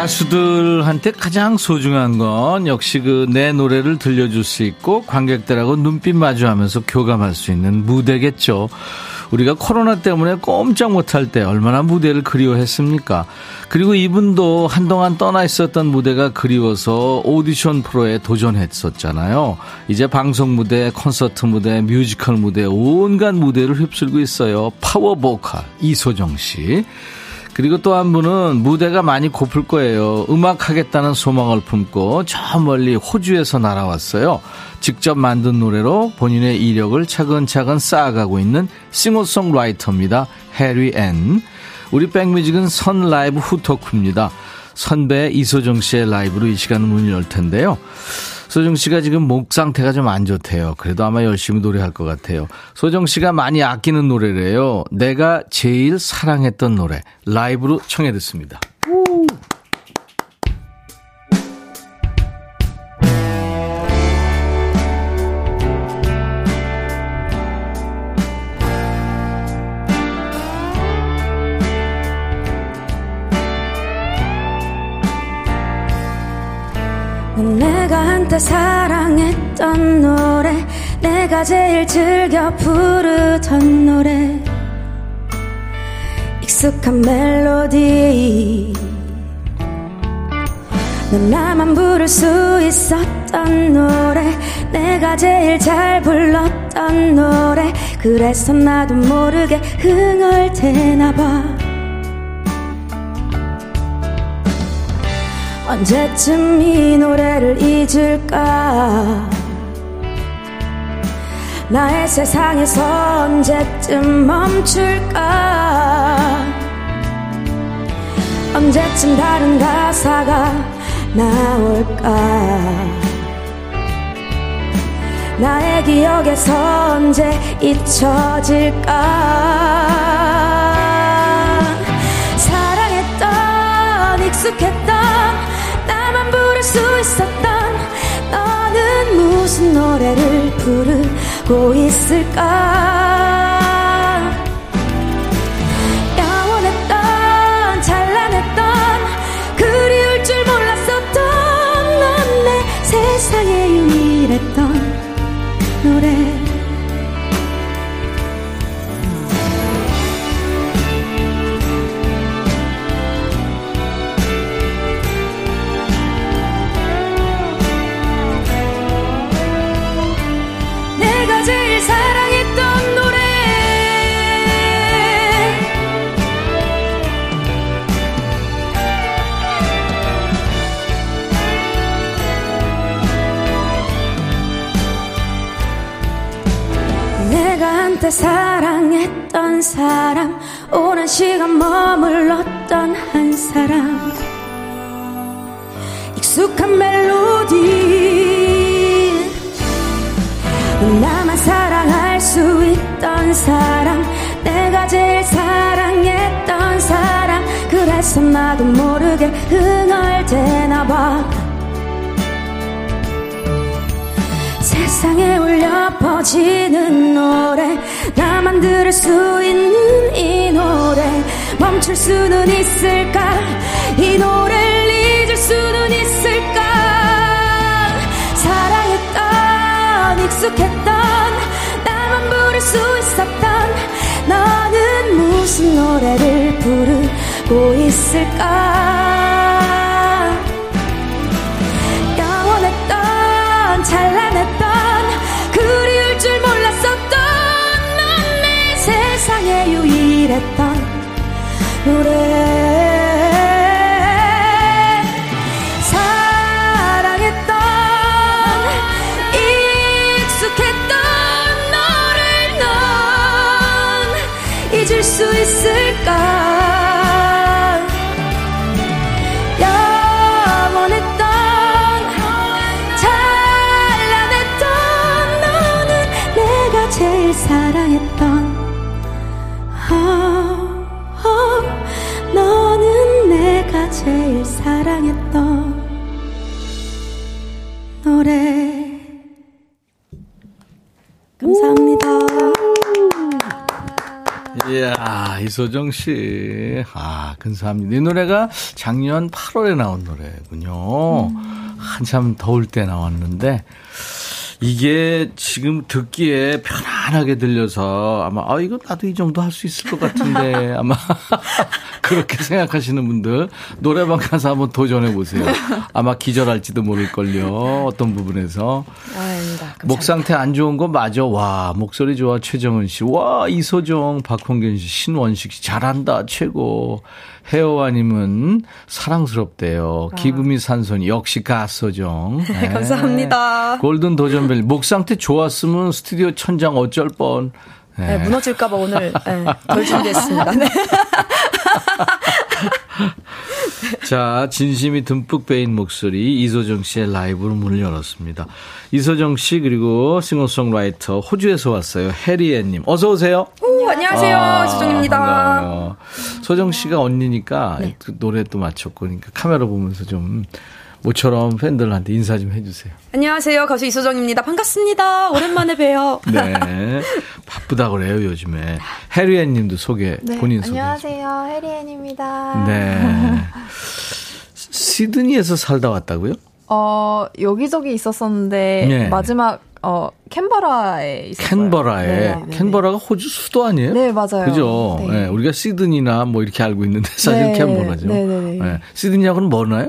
[SPEAKER 1] 가수들한테 가장 소중한 건 역시 그 내 노래를 들려줄 수 있고 관객들하고 눈빛 마주하면서 교감할 수 있는 무대겠죠. 우리가 코로나 때문에 꼼짝 못할 때 얼마나 무대를 그리워했습니까? 그리고 이분도 한동안 떠나 있었던 무대가 그리워서 오디션 프로에 도전했었잖아요. 이제 방송 무대, 콘서트 무대, 뮤지컬 무대, 온갖 무대를 휩쓸고 있어요. 파워 보컬 이소정 씨. 그리고 또 한 분은 무대가 많이 고플 거예요. 음악 하겠다는 소망을 품고 저 멀리 호주에서 날아왔어요. 직접 만든 노래로 본인의 이력을 차근차근 쌓아가고 있는 싱어송라이터입니다. 해리 앤. 우리 백뮤직은 선 라이브 후토크입니다. 선배 이소정 씨의 라이브로 이 시간은 문을 열 텐데요. 소정 씨가 지금 목 상태가 좀 안 좋대요. 그래도 아마 열심히 노래할 것 같아요. 소정 씨가 많이 아끼는 노래래요. 내가 제일 사랑했던 노래 라이브로 청해 듣습니다.
[SPEAKER 6] 사랑했던 노래 내가 제일 즐겨 부르던 노래. 익숙한 멜로디. 넌 나만 부를 수 있었던 노래 내가 제일 잘 불렀던 노래. 그래서 나도 모르게 흥얼대나 봐 언제쯤 이 노래를 잊을까? 나의 세상에서 언제쯤 멈출까? 언제쯤 다른 가사가 나올까? 나의 기억에서 언제 잊혀질까? 사랑했던 익숙했던 수 있었던 너는 무슨 노래를 부르고 있을까 사랑했던 사람 오랜 시간 머물렀던 한 사람. 익숙한 멜로디. 나만 사랑할 수 있던 사람 내가 제일 사랑했던 사람. 그래서 나도 모르게 흥얼대나 봐. 세상에 울려 퍼지는 노래 나만 들을 수 있는 이 노래 멈출 수는 있을까? 이 노래를 잊을 수는 있을까? 사랑했던 익숙했던 나만 부를 수 있었던 너는 무슨 노래를 부르고 있을까 유일했던 노래
[SPEAKER 1] 이소정 씨. 아, 근사합니다. 이 노래가 작년 8월에 나온 노래군요. 한참 더울 때 나왔는데, 이게 지금 듣기에 편안하게 들려서 아마, 아, 이거 나도 이 정도 할 수 있을 것 같은데, 아마, <laughs> 그렇게 생각하시는 분들, 노래방 가서 한번 도전해 보세요. 아마 기절할지도 모를걸요. 어떤 부분에서.
[SPEAKER 6] 아닙니다.
[SPEAKER 1] 목 상태 안 좋은 거 맞아. 와, 목소리 좋아. 최정은 씨. 와, 이소정, 박홍균 씨, 신원식 씨. 잘한다. 최고. 혜어와님은 사랑스럽대요. 기분이 산손. 역시 가소정. <laughs> 네.
[SPEAKER 6] 감사합니다.
[SPEAKER 1] 골든 도전벨. 목 상태 좋았으면 스튜디오 천장 어쩔 뻔. 네.
[SPEAKER 6] 네, 무너질까봐 오늘 네, 덜 준비했습니다. <laughs> 네. <laughs>
[SPEAKER 1] 자, 진심이 듬뿍 빼인 목소리 이소정 씨의 라이브로 문을 열었습니다. 이소정 씨 그리고 싱어송라이터 호주에서 왔어요. 해리앤님 어서 오세요.
[SPEAKER 6] 오, 안녕하세요.
[SPEAKER 1] 아,
[SPEAKER 6] 수정입니다.
[SPEAKER 1] 반가워요. 소정 씨가 언니니까 그 노래 또 맞췄고 그러니까 카메라 보면서 좀 모처럼 팬들한테 인사 좀 해주세요.
[SPEAKER 6] 안녕하세요. 가수 이소정입니다. 반갑습니다. 오랜만에 봬요. <laughs>
[SPEAKER 1] 네. 바쁘다 그래요, 요즘에. 해리앤 님도 소개, 본인 소개.
[SPEAKER 7] 네, 안녕하세요. 해리엔입니다.
[SPEAKER 1] 네. 시드니에서 살다 왔다고요?
[SPEAKER 8] 어, 여기저기 있었었는데,
[SPEAKER 1] 네.
[SPEAKER 8] 마지막, 어, 캔버라에 있었어요.
[SPEAKER 1] 캔버라에
[SPEAKER 8] 네, 네, 네.
[SPEAKER 1] 캔버라가 호주 수도 아니에요?
[SPEAKER 8] 네, 맞아요.
[SPEAKER 1] 그죠?
[SPEAKER 8] 네.
[SPEAKER 1] 네, 우리가 시드니나 뭐 이렇게 알고 있는데 사실
[SPEAKER 8] 네,
[SPEAKER 1] 캔버라죠.
[SPEAKER 8] 네, 네, 네.
[SPEAKER 1] 네. 시드니하고는 멀나요?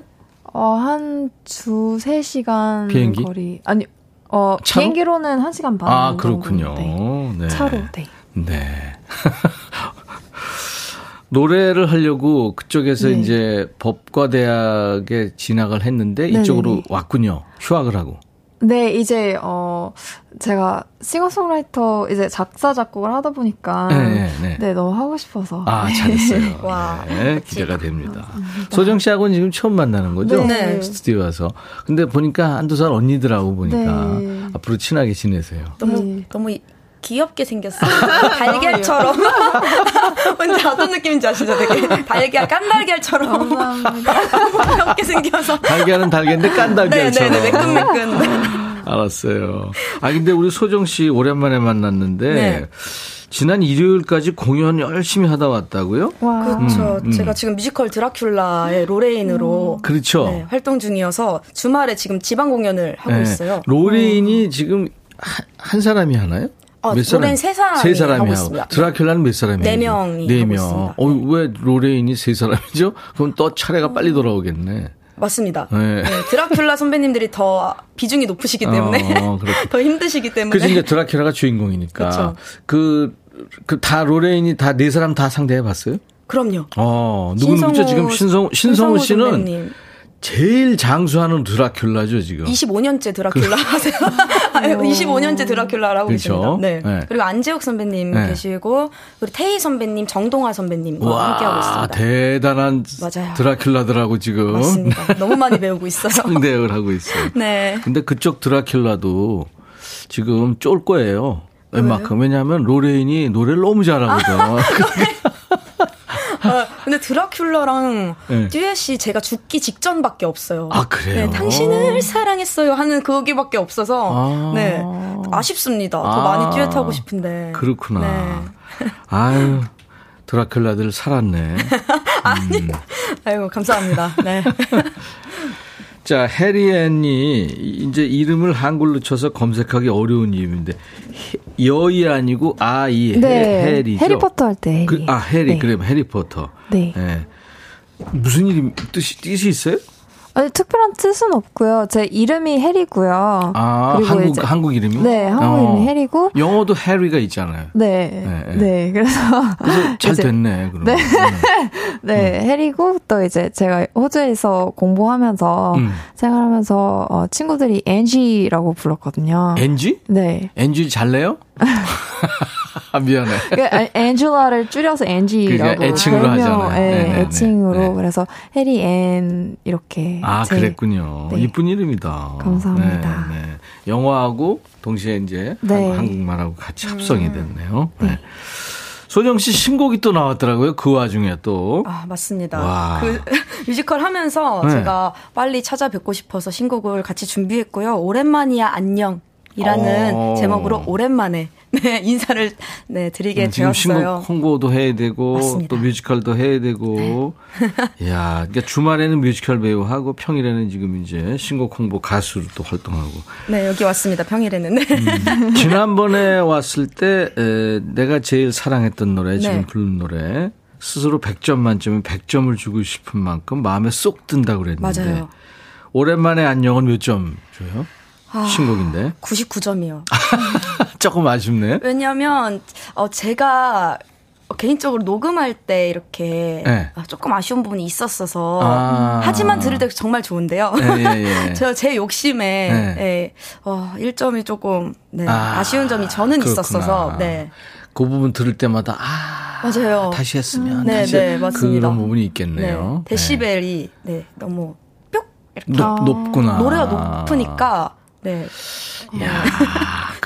[SPEAKER 8] 어, 한 두세 시간
[SPEAKER 1] 비행기?
[SPEAKER 8] 거리. 아니, 어,
[SPEAKER 1] 차로?
[SPEAKER 8] 비행기로는 한 시간 반.
[SPEAKER 1] 아. 그렇군요.
[SPEAKER 8] 네.
[SPEAKER 1] 네.
[SPEAKER 8] 차로, 네.
[SPEAKER 1] 네. <laughs> 노래를 하려고 그쪽에서
[SPEAKER 8] 네.
[SPEAKER 1] 이제 법과대학에 진학을 했는데
[SPEAKER 8] 네네네.
[SPEAKER 1] 이쪽으로 왔군요. 휴학을 하고.
[SPEAKER 8] 네, 이제, 어, 제가 싱어송라이터, 이제 작사, 작곡을 하다 보니까.
[SPEAKER 1] 네, 네, 네.
[SPEAKER 8] 네, 너무 하고 싶어서.
[SPEAKER 1] 아,
[SPEAKER 8] 네.
[SPEAKER 1] 잘했어요. <laughs>
[SPEAKER 9] 와,
[SPEAKER 1] 네, 기대가 됩니다. 소정 씨하고는 지금 처음 만나는 거죠?
[SPEAKER 8] 네.
[SPEAKER 1] 스튜디오 와서. 근데 보니까 한두 살 언니들하고 보니까
[SPEAKER 8] 네.
[SPEAKER 1] 앞으로 친하게 지내세요.
[SPEAKER 9] 너무
[SPEAKER 8] 네.
[SPEAKER 9] 너무 이- 귀엽게 생겼어요. <laughs> 달걀처럼. <laughs> 뭔지 어떤 느낌인지 아시죠? 되게 달걀 깐달걀처럼. <laughs> 귀엽게 생겨서.
[SPEAKER 1] 달걀은 달걀인데 깐달걀처럼.
[SPEAKER 9] 네네네 매끈매끈. 네.
[SPEAKER 1] 알았어요. 아 근데 우리 소정 씨 오랜만에 만났는데
[SPEAKER 9] 네.
[SPEAKER 1] 지난 일요일까지 공연 열심히 하다 왔다고요?
[SPEAKER 8] 와.
[SPEAKER 9] 그렇죠.
[SPEAKER 1] 음, 음.
[SPEAKER 9] 제가 지금 뮤지컬 드라큘라의 로레인으로
[SPEAKER 1] 그렇죠.
[SPEAKER 9] 네, 활동 중이어서 주말에 지금 지방 공연을 하고
[SPEAKER 1] 네.
[SPEAKER 9] 있어요.
[SPEAKER 1] 로레인이 지금 한, 한 사람이 하나요?
[SPEAKER 9] 어,
[SPEAKER 1] 몇 사람?
[SPEAKER 9] 세 사람이
[SPEAKER 1] 세 사람이
[SPEAKER 9] 하고. 있습니다.
[SPEAKER 1] 드라큘라는 몇 사람이에요?
[SPEAKER 9] 네 명이
[SPEAKER 1] 네 명. 어, 왜 로레인이 세 사람이죠? 그럼 또 차례가 빨리 돌아오겠네.
[SPEAKER 9] 맞습니다.
[SPEAKER 1] 네.
[SPEAKER 9] 네, 드라큘라 선배님들이 더 비중이 높으시기 때문에
[SPEAKER 1] 어. <laughs>
[SPEAKER 9] 더 힘드시기 때문에
[SPEAKER 1] 그래서 이제 드라큘라가 주인공이니까.
[SPEAKER 9] 그렇죠.
[SPEAKER 1] 그, 그다 로레인이 다 네 사람 다 상대해 봤어요?
[SPEAKER 9] 그럼요.
[SPEAKER 1] 어, 누구 누구죠? 지금 신성우, 신성우 씨는
[SPEAKER 9] 선배님.
[SPEAKER 1] 제일 장수하는 드라큘라죠, 지금.
[SPEAKER 9] 25년째 드라큘라 하세요. <laughs> 아유, 25년째 드라큘라라고
[SPEAKER 1] 그 그렇죠.
[SPEAKER 9] 계십니다. 네.
[SPEAKER 1] 네.
[SPEAKER 9] 그리고 안재욱 선배님
[SPEAKER 1] 네.
[SPEAKER 9] 계시고 그리고 태희 선배님, 정동아 선배님과 함께하고 있습니다.
[SPEAKER 1] 대단한
[SPEAKER 9] 맞아요.
[SPEAKER 1] 드라큘라들하고 지금
[SPEAKER 9] 맞습니다. <laughs> 너무 많이 배우고 있어요. <laughs>
[SPEAKER 1] 상대를 하고 있어요.
[SPEAKER 9] 네.
[SPEAKER 1] 근데 그쪽 드라큘라도 지금 쫄 거예요. 웬만큼. 왜냐하면 로레인이 노래를 너무 잘하거든.
[SPEAKER 9] 어, 근데 드라큘라랑
[SPEAKER 1] 네.
[SPEAKER 9] 듀엣이 제가 죽기 직전밖에 없어요.
[SPEAKER 1] 아, 그래요?
[SPEAKER 9] 네, 당신을 사랑했어요 하는 그거밖에 없어서
[SPEAKER 1] 아.
[SPEAKER 9] 네 아쉽습니다. 더
[SPEAKER 1] 아.
[SPEAKER 9] 많이 듀엣하고 싶은데.
[SPEAKER 1] 그렇구나.
[SPEAKER 9] 네. <laughs>
[SPEAKER 1] 아유, 드라큘라들 살았네. <laughs>
[SPEAKER 9] 아이고 감사합니다. 네. <laughs>
[SPEAKER 1] 자, 해리앤이 이제 이름을 한글로 쳐서 검색하기 어려운 이름인데 해- 여이 아니고 아이
[SPEAKER 8] 네.
[SPEAKER 1] 해, 해리죠.
[SPEAKER 8] 해리포터 할 때 해리.
[SPEAKER 1] 그, 아 해리
[SPEAKER 8] 네.
[SPEAKER 1] 그래 해리포터.
[SPEAKER 8] 네.
[SPEAKER 1] 예. 무슨 이름 뜻이 뜻이 있어요?
[SPEAKER 8] 아니, 특별한 뜻은 없고요. 제 이름이 해리고요.
[SPEAKER 1] 아
[SPEAKER 8] 그리고
[SPEAKER 1] 한국
[SPEAKER 8] 이제-
[SPEAKER 1] 한국 이름이?
[SPEAKER 8] 네, 한국
[SPEAKER 1] 어.
[SPEAKER 8] 이름이 해리고.
[SPEAKER 1] 영어도 해리가 있잖아요.
[SPEAKER 8] 네.
[SPEAKER 1] 네,
[SPEAKER 8] 네.
[SPEAKER 1] 네.
[SPEAKER 8] 그래서.
[SPEAKER 1] 그래서 <laughs> 잘
[SPEAKER 8] 이제-
[SPEAKER 1] 됐네. 그럼.
[SPEAKER 8] 네. 네, 해리고 또 이제 제가 호주에서 공부하면서
[SPEAKER 1] 음.
[SPEAKER 8] 생활하면서 어, 친구들이 엔지라고 불렀거든요.
[SPEAKER 1] 엔지?
[SPEAKER 8] 네.
[SPEAKER 1] 엔지 잘 내요? <laughs> 아, 미안해.
[SPEAKER 8] 그 아, 엔젤라를 줄여서 엔지라고
[SPEAKER 1] 그러니까 애칭으로 하잖아요.
[SPEAKER 8] 네,
[SPEAKER 1] 네네네.
[SPEAKER 8] 애칭으로
[SPEAKER 1] 네.
[SPEAKER 8] 그래서 해리 앤 이렇게
[SPEAKER 1] 아,
[SPEAKER 8] 제-
[SPEAKER 1] 그랬군요.
[SPEAKER 8] 네.
[SPEAKER 1] 이쁜 이름이다.
[SPEAKER 8] 감사합니다.
[SPEAKER 1] 네, 네. 영어하고 동시에 이제
[SPEAKER 8] 네.
[SPEAKER 1] 한- 한국말하고 같이 합성이 됐네요. 네. 소정 씨 신곡이 또 나왔더라고요. 그 와중에 또.
[SPEAKER 9] 아, 맞습니다.
[SPEAKER 1] 와.
[SPEAKER 9] 그 <laughs> 뮤지컬 하면서
[SPEAKER 1] 네.
[SPEAKER 9] 제가 빨리 찾아뵙고 싶어서 신곡을 같이 준비했고요. 오랜만이야 안녕 이라는
[SPEAKER 1] 어.
[SPEAKER 9] 제목으로 오랜만에 <laughs> 네, 인사를 네, 드리게
[SPEAKER 1] 음, 지금
[SPEAKER 9] 되었어요.
[SPEAKER 1] 신곡 홍보도 해야 되고
[SPEAKER 9] 맞습니다. 네.
[SPEAKER 1] 또 뮤지컬도 해야 되고. <laughs> 야, 그러니까 주말에는 뮤지컬 배우하고 평일에는 지금 이제 신곡 홍보 가수로 또 활동하고.
[SPEAKER 9] 네, 여기 왔습니다. 평일에는. 네.
[SPEAKER 1] 음. 지난번에 왔을 때 에, 내가 제일 사랑했던 노래 지금
[SPEAKER 9] 네.
[SPEAKER 1] 부른 노래 스스로 100점 만점에 100점을 주고 싶은 만큼 마음에 쏙 든다고 그랬는데
[SPEAKER 9] 맞아요.
[SPEAKER 1] 오랜만에 안녕은 몇 점 줘요?
[SPEAKER 9] 아.
[SPEAKER 1] 신곡인데
[SPEAKER 9] 99점이요. <laughs>
[SPEAKER 1] 조금 아쉽네.
[SPEAKER 9] 왜냐면 어 제가 개인적으로 녹음할 때 이렇게
[SPEAKER 1] 네.
[SPEAKER 9] 아, 조금 아쉬운 부분이 있었어서
[SPEAKER 1] 아.
[SPEAKER 9] 하지만 들을 때 정말 좋은데요.
[SPEAKER 1] 예, 예, 예. <laughs>
[SPEAKER 9] 저제 욕심에
[SPEAKER 1] 네.
[SPEAKER 9] 예, 어, 1점이 조금 네,
[SPEAKER 1] 아,
[SPEAKER 9] 아, 쉬운 점이 저는
[SPEAKER 1] 그렇구나.
[SPEAKER 9] 있었어서 네.
[SPEAKER 1] 그 부분 들을 때마다 아
[SPEAKER 9] 맞아요.
[SPEAKER 1] 다시 했으면
[SPEAKER 9] 네,
[SPEAKER 1] 다시
[SPEAKER 9] 네, 맞습니다.
[SPEAKER 1] 그런 부분이
[SPEAKER 9] 네.
[SPEAKER 1] 있겠네요.
[SPEAKER 9] 데시벨이 네, 너무 뿅 이렇게
[SPEAKER 1] 높, 높구나.
[SPEAKER 9] 노래가 높으니까 네.
[SPEAKER 1] 야,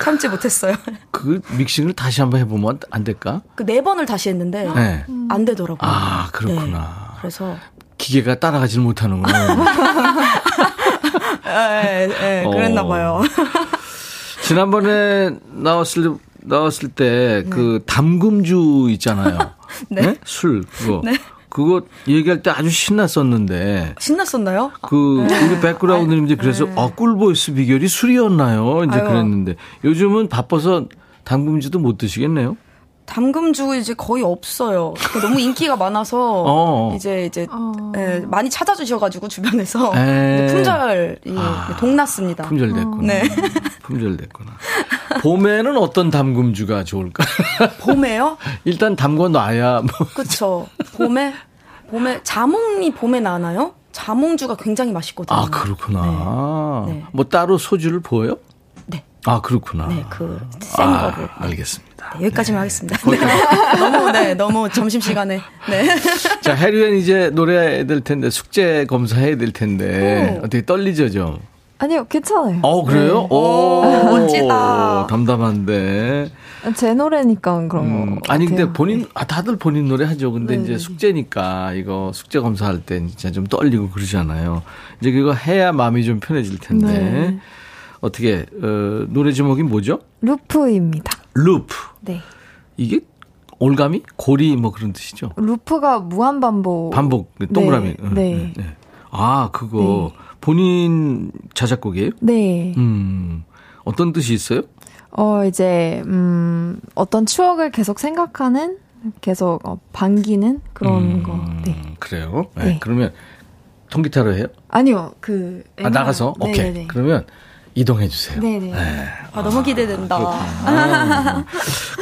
[SPEAKER 9] 참지 못했어요. <laughs>
[SPEAKER 1] 그 믹싱을 다시 한번 해보면 안 될까?
[SPEAKER 9] 그 네 번을 다시 했는데
[SPEAKER 1] 네.
[SPEAKER 9] 안 되더라고요.
[SPEAKER 1] 아 그렇구나.
[SPEAKER 9] 네, 그래서
[SPEAKER 1] 기계가 따라가질 못하는구나. <laughs>
[SPEAKER 9] 예, 예,
[SPEAKER 1] 어.
[SPEAKER 9] 그랬나 봐요. <laughs>
[SPEAKER 1] 지난번에 나왔을 나왔을 때그 담금주 있잖아요.
[SPEAKER 9] 네.
[SPEAKER 1] 술 그거.
[SPEAKER 9] 네.
[SPEAKER 1] 그거 얘기할 때 아주 신났었는데.
[SPEAKER 9] 신났었나요?
[SPEAKER 1] 그,
[SPEAKER 9] 아,
[SPEAKER 1] 우리 백그라운드님 이제 그래서, 어, 꿀보이스 비결이 술이었나요? 이제
[SPEAKER 9] 네. 아유.
[SPEAKER 1] 그랬는데. 요즘은 바빠서 당금주도 못 드시겠네요?
[SPEAKER 9] 담금주 이제 거의 없어요. 너무 인기가 많아서
[SPEAKER 1] 어.
[SPEAKER 9] 이제 이제 예, 많이 찾아주셔가지고 주변에서
[SPEAKER 1] 에.
[SPEAKER 9] 이제 품절이
[SPEAKER 1] 아.
[SPEAKER 9] 동났습니다.
[SPEAKER 1] 품절됐구나.
[SPEAKER 9] 네.
[SPEAKER 1] 품절됐구나. 봄에는 어떤 담금주가 좋을까? <laughs>
[SPEAKER 9] 봄에요?
[SPEAKER 1] 일단 담궈 놔야 뭐.
[SPEAKER 9] 그쵸. 봄에 봄에 자몽이 봄에 나나요? 자몽주가 굉장히 맛있거든요.
[SPEAKER 1] 아, 그렇구나.
[SPEAKER 9] 네.
[SPEAKER 1] 뭐 따로 소주를 부어요?
[SPEAKER 9] 네.
[SPEAKER 1] 아, 그렇구나.
[SPEAKER 9] 네, 그센
[SPEAKER 1] 아,
[SPEAKER 9] 거를.
[SPEAKER 1] 알겠습니다.
[SPEAKER 9] 네, 여기까지만 하겠습니다. 네. <laughs> 너무 네, 너무 점심 시간에. 네. <laughs>
[SPEAKER 1] 자, 해리엔 이제 노래해야 될 텐데, 숙제 검사해야 될 텐데, 어떻게 떨리죠, 좀?
[SPEAKER 8] 아니요, 괜찮아요.
[SPEAKER 1] 어, 그래요?
[SPEAKER 8] 네.
[SPEAKER 1] 오,
[SPEAKER 9] 멋지다.
[SPEAKER 1] 담담한데.
[SPEAKER 8] 제 노래니까 그런
[SPEAKER 1] 음,
[SPEAKER 8] 거.
[SPEAKER 1] 아니, 근데
[SPEAKER 8] 같아요.
[SPEAKER 1] 본인, 아, 다들 본인 노래 하죠. 근데
[SPEAKER 8] 네,
[SPEAKER 1] 이제
[SPEAKER 8] 네.
[SPEAKER 1] 숙제니까, 이거 숙제 검사할 때 진짜 좀 떨리고 그러잖아요. 이제 그거 해야 마음이 좀 편해질 텐데.
[SPEAKER 8] 네.
[SPEAKER 1] 어떻게, 어, 노래 제목이 뭐죠?
[SPEAKER 8] 루프입니다.
[SPEAKER 1] 루프.
[SPEAKER 8] 네.
[SPEAKER 1] 이게 올가미? 고리 뭐 그런 뜻이죠?
[SPEAKER 8] 루프가 무한 반복.
[SPEAKER 1] 반복, 동그라미.
[SPEAKER 8] 네.
[SPEAKER 1] 응,
[SPEAKER 8] 네.
[SPEAKER 1] 응, 네. 아, 그거 본인 자작곡이에요?
[SPEAKER 8] 네.
[SPEAKER 1] 음, 어떤 뜻이 있어요?
[SPEAKER 8] 어, 이제, 음, 어떤 추억을 계속 생각하는, 계속 어, 반기는 그런 거. 네.
[SPEAKER 1] 음, 그래요? 네.
[SPEAKER 8] 네.
[SPEAKER 1] 그러면 통기타로 해요?
[SPEAKER 8] 아니요, 그.
[SPEAKER 1] 아, 나가서? 오케이.
[SPEAKER 8] 네네네.
[SPEAKER 1] 그러면 이동해 주세요.
[SPEAKER 8] 네네.
[SPEAKER 9] 아, 너무 기대된다.
[SPEAKER 1] 아,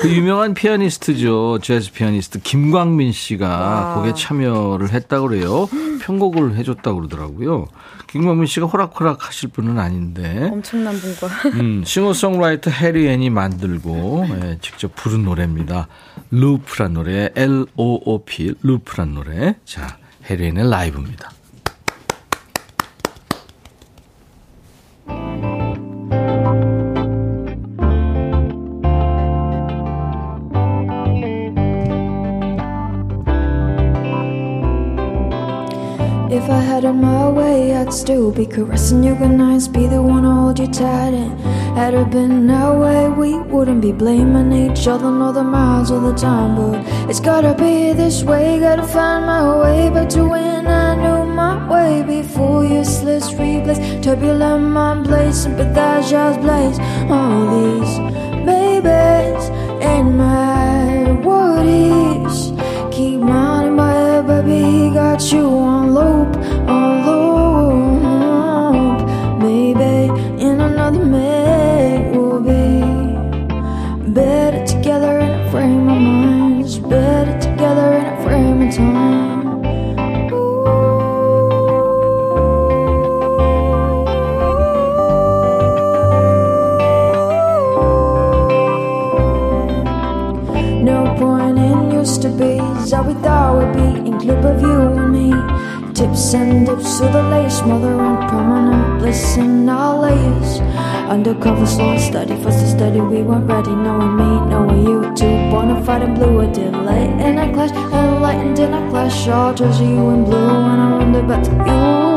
[SPEAKER 1] 그 유명한 피아니스트죠. 재즈 피아니스트 김광민 씨가
[SPEAKER 9] 와.
[SPEAKER 1] 곡에 참여를 했다고 그래요. 편곡을 해줬다고 그러더라고요. 김광민 씨가 호락호락 하실 분은 아닌데.
[SPEAKER 9] 엄청난 분과.
[SPEAKER 1] 음, 싱어송라이터 해리 앤이 만들고 예, 직접 부른 노래입니다. 루프란 노래, L-O-O-P, 루프란 노래. 자, 해리 앤의 라이브입니다.
[SPEAKER 10] Had it my way, I'd still be caressing you good nights, be the one to hold you tight. And had it been that way, we wouldn't be blaming each other, nor the miles all the time. But it's gotta be this way, gotta find my way back to when I knew my way before useless replays, turbulent mind blaze, sympathize, just blaze. All these babies in my worries keep minding my head, baby. Got you on loop, Tips and dips with the lace, mother and permanent bliss in our layers. Undercover, slow and steady, fast and steady. We weren't ready, knowing me, knowing you too. Bonafide and blue, a delay in a clash, enlightened in a clash. All jersey you in blue, and I wonder back to you.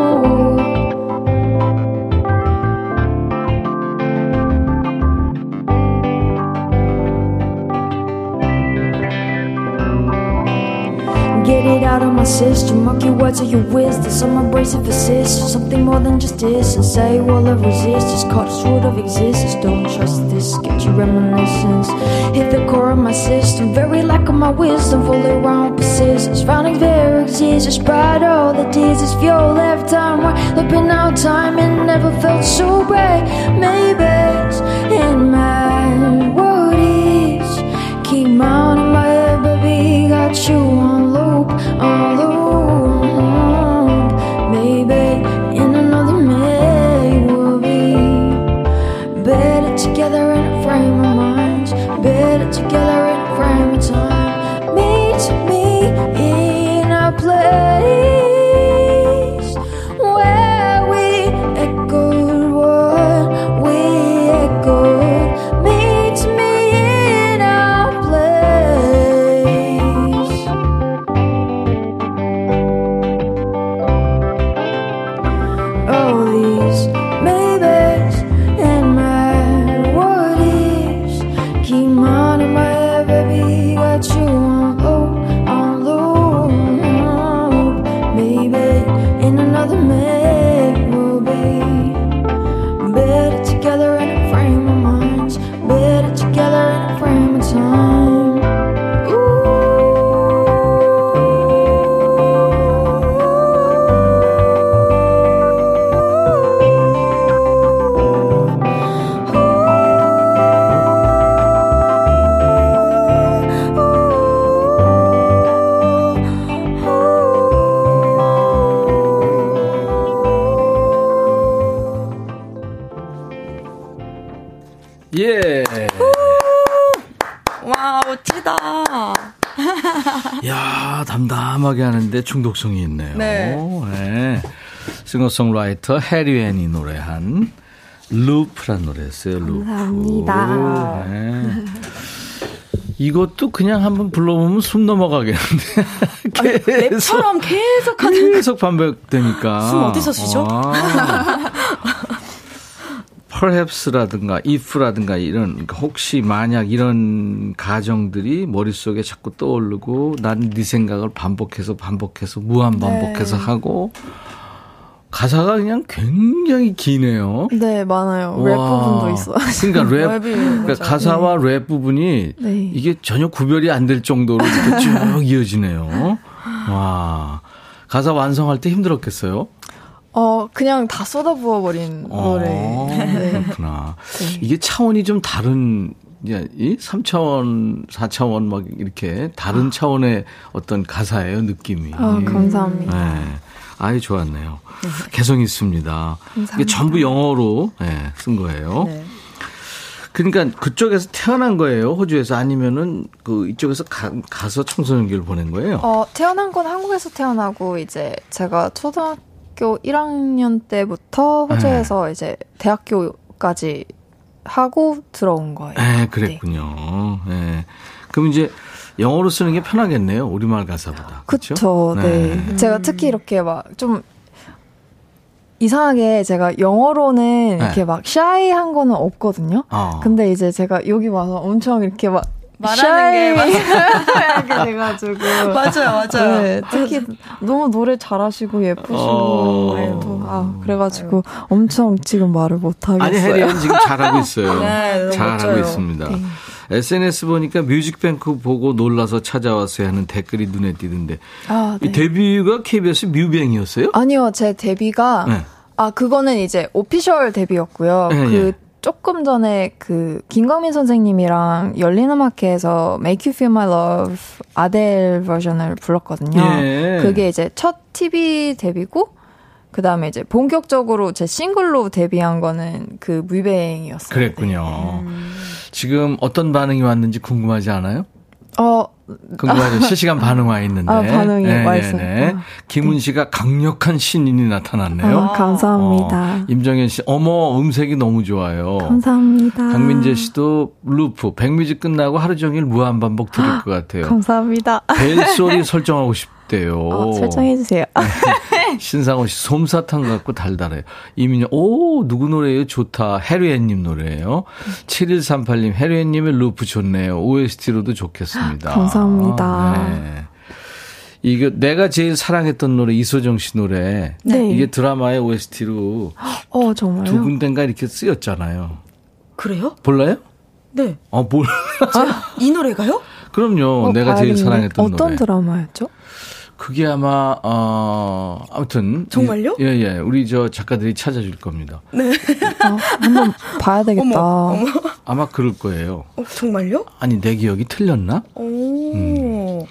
[SPEAKER 10] Out of my system. Monkey words are your wisdom. Some it persist. Something more than just distance. Say all of resistance. Caught its root of existence. Don't trust this. Get your reminiscence. Hit the core of my system. Very lack of my wisdom. Fully wrong persistence. Finding very existence. Despite all the disease. Fuel left time. We're looking out time. It never felt so bright. Maybe it's in my worries. Keep mounting my head, baby. Got you
[SPEAKER 9] 와, 멋지다.
[SPEAKER 1] 야 담담하게 하는데 중독성이 있네요.
[SPEAKER 9] 네.
[SPEAKER 1] 네. 싱어송라이터 해리앤이 노래한 루프란 노래였어요. 루프.
[SPEAKER 8] 감사합니다.
[SPEAKER 1] 네. 이것도 그냥 한번 불러보면 숨 넘어가겠는데. <laughs> 계속,
[SPEAKER 9] 랩처럼 계속 하는.
[SPEAKER 1] 계속 반복되니까.
[SPEAKER 9] 숨 어디서 쉬죠?
[SPEAKER 1] 아. Perhaps라든가 if라든가 이런 그러니까 혹시 만약 이런 가정들이 머릿속에 자꾸 떠오르고 난 네 생각을 반복해서 반복해서 무한 반복해서
[SPEAKER 8] 네.
[SPEAKER 1] 하고 가사가 그냥 굉장히 기네요.
[SPEAKER 8] 네, 많아요. 랩
[SPEAKER 1] 와.
[SPEAKER 8] 부분도 있어요.
[SPEAKER 1] 그러니까 랩, 그러니까. 가사와 랩 부분이
[SPEAKER 8] 네.
[SPEAKER 1] 이게 전혀 구별이 안 될 정도로 이렇게 쭉 이어지네요. 와. 가사 완성할 때 힘들었겠어요?
[SPEAKER 8] 어, 그냥 다 쏟아부어 버린 노래.
[SPEAKER 1] 어,
[SPEAKER 8] 네.
[SPEAKER 1] 그렇구나. 이게 차원이 좀 다른, 이 3차원, 4차원 막 이렇게 다른 차원의 어떤 가사예요, 느낌이.
[SPEAKER 8] 아, 감사합니다.
[SPEAKER 1] 네. 아이, 좋았네요. 개성 있습니다. 이게
[SPEAKER 8] 감사합니다.
[SPEAKER 1] 전부 영어로 네, 쓴 거예요.
[SPEAKER 9] 네.
[SPEAKER 1] 그러니까 그쪽에서 태어난 거예요, 호주에서 아니면은 그 이쪽에서 가, 가서 청소년기를 보낸 거예요.
[SPEAKER 8] 어, 태어난 건 한국에서 태어나고 이제 제가 초등학교 1학년 때부터 호주에서 이제 대학교까지 하고 들어온 거예요.
[SPEAKER 1] 네, 그랬군요. 네. 그럼 이제 영어로 쓰는 게 편하겠네요, 우리말 가사보다. 그렇죠?
[SPEAKER 8] 그쵸, 네. 제가 특히 이렇게 막 좀 이상하게 제가 영어로는 이렇게
[SPEAKER 1] 네.
[SPEAKER 8] 막 샤이한 거는 없거든요.
[SPEAKER 1] 어.
[SPEAKER 8] 근데 이제 제가 여기 와서 엄청 이렇게 막
[SPEAKER 9] 말하는 게
[SPEAKER 8] 샤이하게 <laughs> 돼가지고
[SPEAKER 9] 맞아요, 맞아요.
[SPEAKER 8] 네, 특히 너무 노래 잘하시고 예쁘시고
[SPEAKER 1] 어.
[SPEAKER 8] 네, 또, 아 그래가지고 엄청 지금 말을 못 하겠어요.
[SPEAKER 1] 아니, 해리는 지금 <laughs> 잘하고 있어요.
[SPEAKER 9] 네,
[SPEAKER 1] 잘하고
[SPEAKER 9] 멋져요.
[SPEAKER 1] 있습니다. SNS 보니까 뮤직뱅크 보고 놀라서 찾아왔어요 하는 댓글이 눈에 띄던데.
[SPEAKER 8] 아, 네.
[SPEAKER 1] 이 데뷔가 KBS 뮤뱅이었어요?
[SPEAKER 8] 아니요, 제 데뷔가
[SPEAKER 1] 네.
[SPEAKER 8] 아 그거는 이제 오피셜 데뷔였고요.
[SPEAKER 1] 예,
[SPEAKER 8] 그
[SPEAKER 1] 예.
[SPEAKER 8] 조금 전에 그 김광민 선생님이랑 열린 음악회에서 Make You Feel My Love 아델 버전을 불렀거든요.
[SPEAKER 1] 예.
[SPEAKER 8] 그게 이제 첫 TV 데뷔고 그 다음에 이제 본격적으로 제 싱글로 데뷔한 거는 그 뮤뱅이었어요.
[SPEAKER 1] 그랬군요. 지금 어떤 반응이 왔는지 궁금하지 않아요?
[SPEAKER 8] 어,
[SPEAKER 1] 궁금하죠. 실시간 반응 와 있는데.
[SPEAKER 8] 아, 반응이
[SPEAKER 1] 네,
[SPEAKER 8] 와
[SPEAKER 1] 네,
[SPEAKER 8] 있어요.
[SPEAKER 1] 네.
[SPEAKER 8] 아,
[SPEAKER 1] 김은 씨가 강력한 신인이 나타났네요.
[SPEAKER 8] 아, 감사합니다.
[SPEAKER 1] 어, 임정현 씨, 어머, 음색이 너무 좋아요.
[SPEAKER 8] 감사합니다.
[SPEAKER 1] 강민재 씨도 루프, 백뮤직 끝나고 하루 종일 무한반복 들을 것 같아요.
[SPEAKER 8] 감사합니다.
[SPEAKER 1] 벨소리 설정하고 싶 대요.
[SPEAKER 8] 어, 설정해주세요. <laughs>
[SPEAKER 1] 신상호 씨, 솜사탕 같고 달달해요. 이민영, 오, 누구 노래예요? 좋다. 해리앤님 노래예요. 7138님, 해리앤님의 루프 좋네요. OST로도 좋겠습니다.
[SPEAKER 8] 감사합니다.
[SPEAKER 1] 네. 이거 내가 제일 사랑했던 노래 이소정 씨 노래.
[SPEAKER 8] 네.
[SPEAKER 1] 이게 드라마의 OST로
[SPEAKER 8] 어?
[SPEAKER 1] 두 군데인가 이렇게 쓰였잖아요.
[SPEAKER 9] 그래요?
[SPEAKER 1] 몰라요?
[SPEAKER 9] 네.
[SPEAKER 1] 어, 뭘?
[SPEAKER 9] 이 노래가요?
[SPEAKER 1] 그럼요.
[SPEAKER 8] 어,
[SPEAKER 1] 내가 제일. 사랑했던
[SPEAKER 8] 어떤
[SPEAKER 1] 노래.
[SPEAKER 8] 드라마였죠?
[SPEAKER 1] 그게 아마 어 아무튼
[SPEAKER 9] 정말요?
[SPEAKER 1] 예, 예. 우리 저 작가들이 찾아줄 겁니다.
[SPEAKER 8] 아, 한번 봐야 <laughs> 되겠다.
[SPEAKER 9] 어머, 어머.
[SPEAKER 1] 아마 그럴 거예요.
[SPEAKER 9] 어, 정말요?
[SPEAKER 1] 아니 내 기억이 틀렸나?
[SPEAKER 9] 오.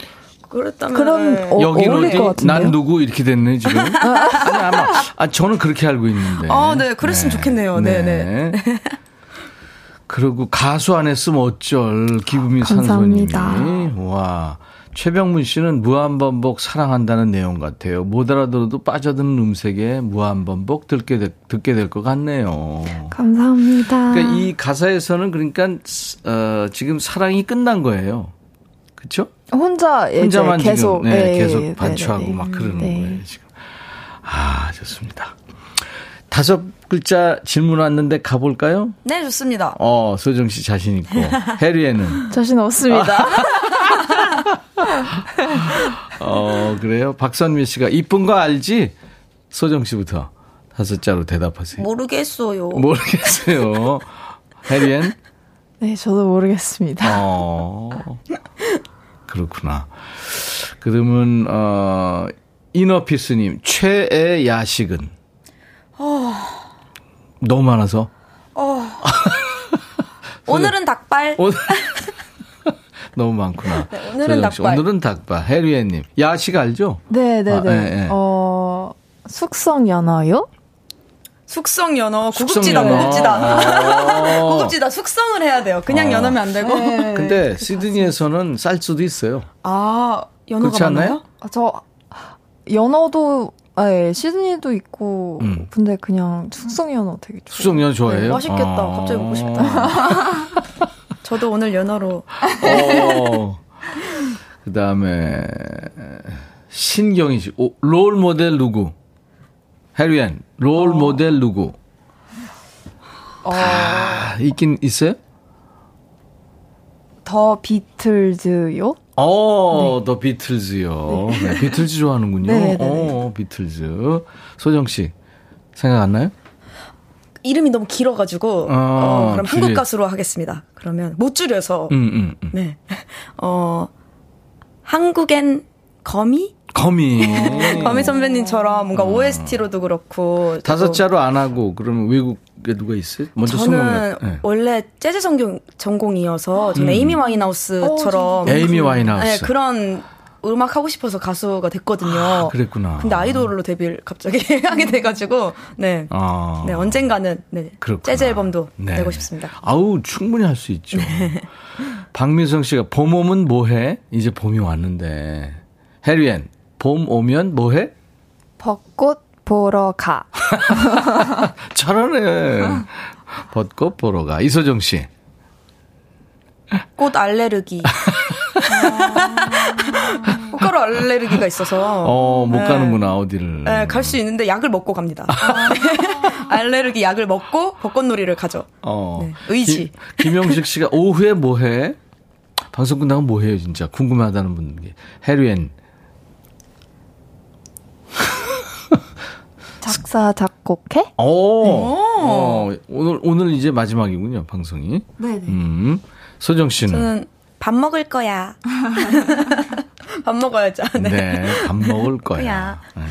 [SPEAKER 9] 그랬다면
[SPEAKER 8] 그럼 어,
[SPEAKER 1] 여기는
[SPEAKER 8] 어울릴 것
[SPEAKER 1] 어디?
[SPEAKER 8] 같은데요?
[SPEAKER 1] 난 누구 이렇게 됐네 지금. <laughs> 아니 아마 아 저는 그렇게 알고 있는데.
[SPEAKER 9] 아, 네. 그랬으면 좋겠네요. 네, 네.
[SPEAKER 1] 그리고 가수 안 했으면 어쩔 기부민 산소님이
[SPEAKER 8] 감사합니다.
[SPEAKER 1] 와 최병문 씨는 무한반복 사랑한다는 내용 같아요. 못 알아들어도 빠져드는 음색에 무한반복 듣게 될, 듣게 될 것 같네요.
[SPEAKER 8] 감사합니다.
[SPEAKER 1] 그러니까 이 가사에서는 그러니까 어, 지금 사랑이 끝난 거예요. 그렇죠?
[SPEAKER 8] 혼자
[SPEAKER 1] 혼자만
[SPEAKER 8] 계속
[SPEAKER 1] 지금 네,
[SPEAKER 8] 예,
[SPEAKER 1] 계속
[SPEAKER 8] 네,
[SPEAKER 1] 반추하고
[SPEAKER 8] 네, 네.
[SPEAKER 1] 막 그러는
[SPEAKER 8] 네.
[SPEAKER 1] 거예요 지금. 아 좋습니다. 다섯 글자 질문 왔는데 가볼까요?
[SPEAKER 9] 네, 좋습니다.
[SPEAKER 1] 어 소정 씨 자신 있고 해리에는 <laughs>
[SPEAKER 8] 자신 없습니다. <laughs>
[SPEAKER 1] 어 그래요. 박선미 씨가 이쁜 거 알지? 소정 씨부터 다섯 자로 대답하세요.
[SPEAKER 9] 모르겠어요.
[SPEAKER 1] 모르겠어요. 해리엔
[SPEAKER 8] 네, 저도 모르겠습니다.
[SPEAKER 1] 어 그렇구나. 그러면 어 이너피스님 최애 야식은 너무 많아서 <laughs>
[SPEAKER 9] 오늘은 닭발.
[SPEAKER 1] 오늘 너무 많구나. <laughs>
[SPEAKER 9] 네, 오늘은 닭발.
[SPEAKER 1] 오늘은 닭발. 해리엔님 야식 알죠?
[SPEAKER 8] 네, 네,
[SPEAKER 1] 아,
[SPEAKER 8] 네.
[SPEAKER 1] 예, 예.
[SPEAKER 8] 어, 숙성 연어요?
[SPEAKER 9] 숙성 연어 고급지다
[SPEAKER 1] 연어.
[SPEAKER 9] 고급지다
[SPEAKER 1] 어. <laughs>
[SPEAKER 9] 고급지다 숙성을 해야 돼요. 그냥
[SPEAKER 1] 어.
[SPEAKER 9] 연어면 안 되고. <laughs>
[SPEAKER 1] 근데 시드니에서는 쌀 수도 있어요.
[SPEAKER 9] 아 연어가
[SPEAKER 1] 그렇지 않나요?
[SPEAKER 9] 아,
[SPEAKER 8] 저 연어도 예, 시드니도 있고
[SPEAKER 1] 음.
[SPEAKER 8] 근데 그냥 숙성 연어 되게 좋아요.
[SPEAKER 1] 숙성 연어 좋아해요?
[SPEAKER 9] 네, 맛있겠다.
[SPEAKER 1] 아.
[SPEAKER 9] 갑자기 먹고 싶다. 저도 오늘 연어로
[SPEAKER 1] 어. 그 다음에, 신경희 씨. 오, 롤 모델 누구? 해리앤, 롤 모델 누구? 다 있긴 있어요?
[SPEAKER 8] 더 비틀즈요?
[SPEAKER 1] 어, 더 비틀즈요. 네, 비틀즈 좋아하는군요.
[SPEAKER 8] 네, 네, 네.
[SPEAKER 1] 어, 비틀즈. 소정 씨, 생각 안 나요?
[SPEAKER 9] 이름이 너무 길어가지고
[SPEAKER 1] 아,
[SPEAKER 9] 어, 그럼
[SPEAKER 1] 줄이-
[SPEAKER 9] 한국 가수로 하겠습니다. 그러면 못 줄여서
[SPEAKER 1] 음, 음, 음.
[SPEAKER 9] 네. <laughs> 어 한국엔 거미
[SPEAKER 1] 거미. <laughs>
[SPEAKER 9] 거미 선배님처럼 뭔가 OST로도 그렇고
[SPEAKER 1] 다섯
[SPEAKER 9] 또
[SPEAKER 1] 자로 안 하고, 그러면 외국에 누가 있어요? 먼저
[SPEAKER 9] 저는.
[SPEAKER 1] 네.
[SPEAKER 9] 원래 재즈 전공, 전공이어서 저는
[SPEAKER 1] 음.
[SPEAKER 9] 에이미 와인하우스처럼
[SPEAKER 1] 에이미 와인하우스.
[SPEAKER 9] 네, 그런 음악 하고 싶어서 가수가 됐거든요.
[SPEAKER 1] 아, 그랬구나.
[SPEAKER 9] 근데 아이돌로 데뷔를 갑자기 <laughs> 하게 돼가지고 네,
[SPEAKER 1] 아.
[SPEAKER 9] 네 언젠가는 네,
[SPEAKER 1] 그렇구나.
[SPEAKER 9] 재즈 앨범도
[SPEAKER 1] 네.
[SPEAKER 9] 내고 싶습니다.
[SPEAKER 1] 아우 충분히 할 수 있죠. 박민성 씨가 봄 오면 뭐해? 이제 봄이 왔는데 해리엔 봄 오면 뭐해?
[SPEAKER 8] 벚꽃 보러 가. <laughs>
[SPEAKER 1] 잘하네. 벚꽃 보러 가. 이소정 씨.
[SPEAKER 9] 꽃 알레르기. <laughs> 아, 꽃가루 알레르기가 있어서. <laughs>
[SPEAKER 1] 어, 못
[SPEAKER 9] 네.
[SPEAKER 1] 가는구나, 어디를.
[SPEAKER 9] 네, 갈 수 있는데 약을 먹고 갑니다. <laughs> 알레르기 약을 먹고 벚꽃놀이를 가죠.
[SPEAKER 1] 어.
[SPEAKER 9] 네, 의지.
[SPEAKER 1] 김, 김영식 씨가 오후에 뭐 해? 방송 끝나고 뭐 해요, 진짜? 궁금하다는 분들. 해리엔. <laughs>
[SPEAKER 8] 작사 작곡해?
[SPEAKER 1] 오. 어, 오늘, 오늘 이제 마지막이군요, 방송이.
[SPEAKER 8] 네네.
[SPEAKER 1] 음. 소정 씨는?
[SPEAKER 9] 저는 밥 먹을 거야. 밥 먹어야죠. <laughs> 네.
[SPEAKER 1] 네, 밥 먹을 거야. 네.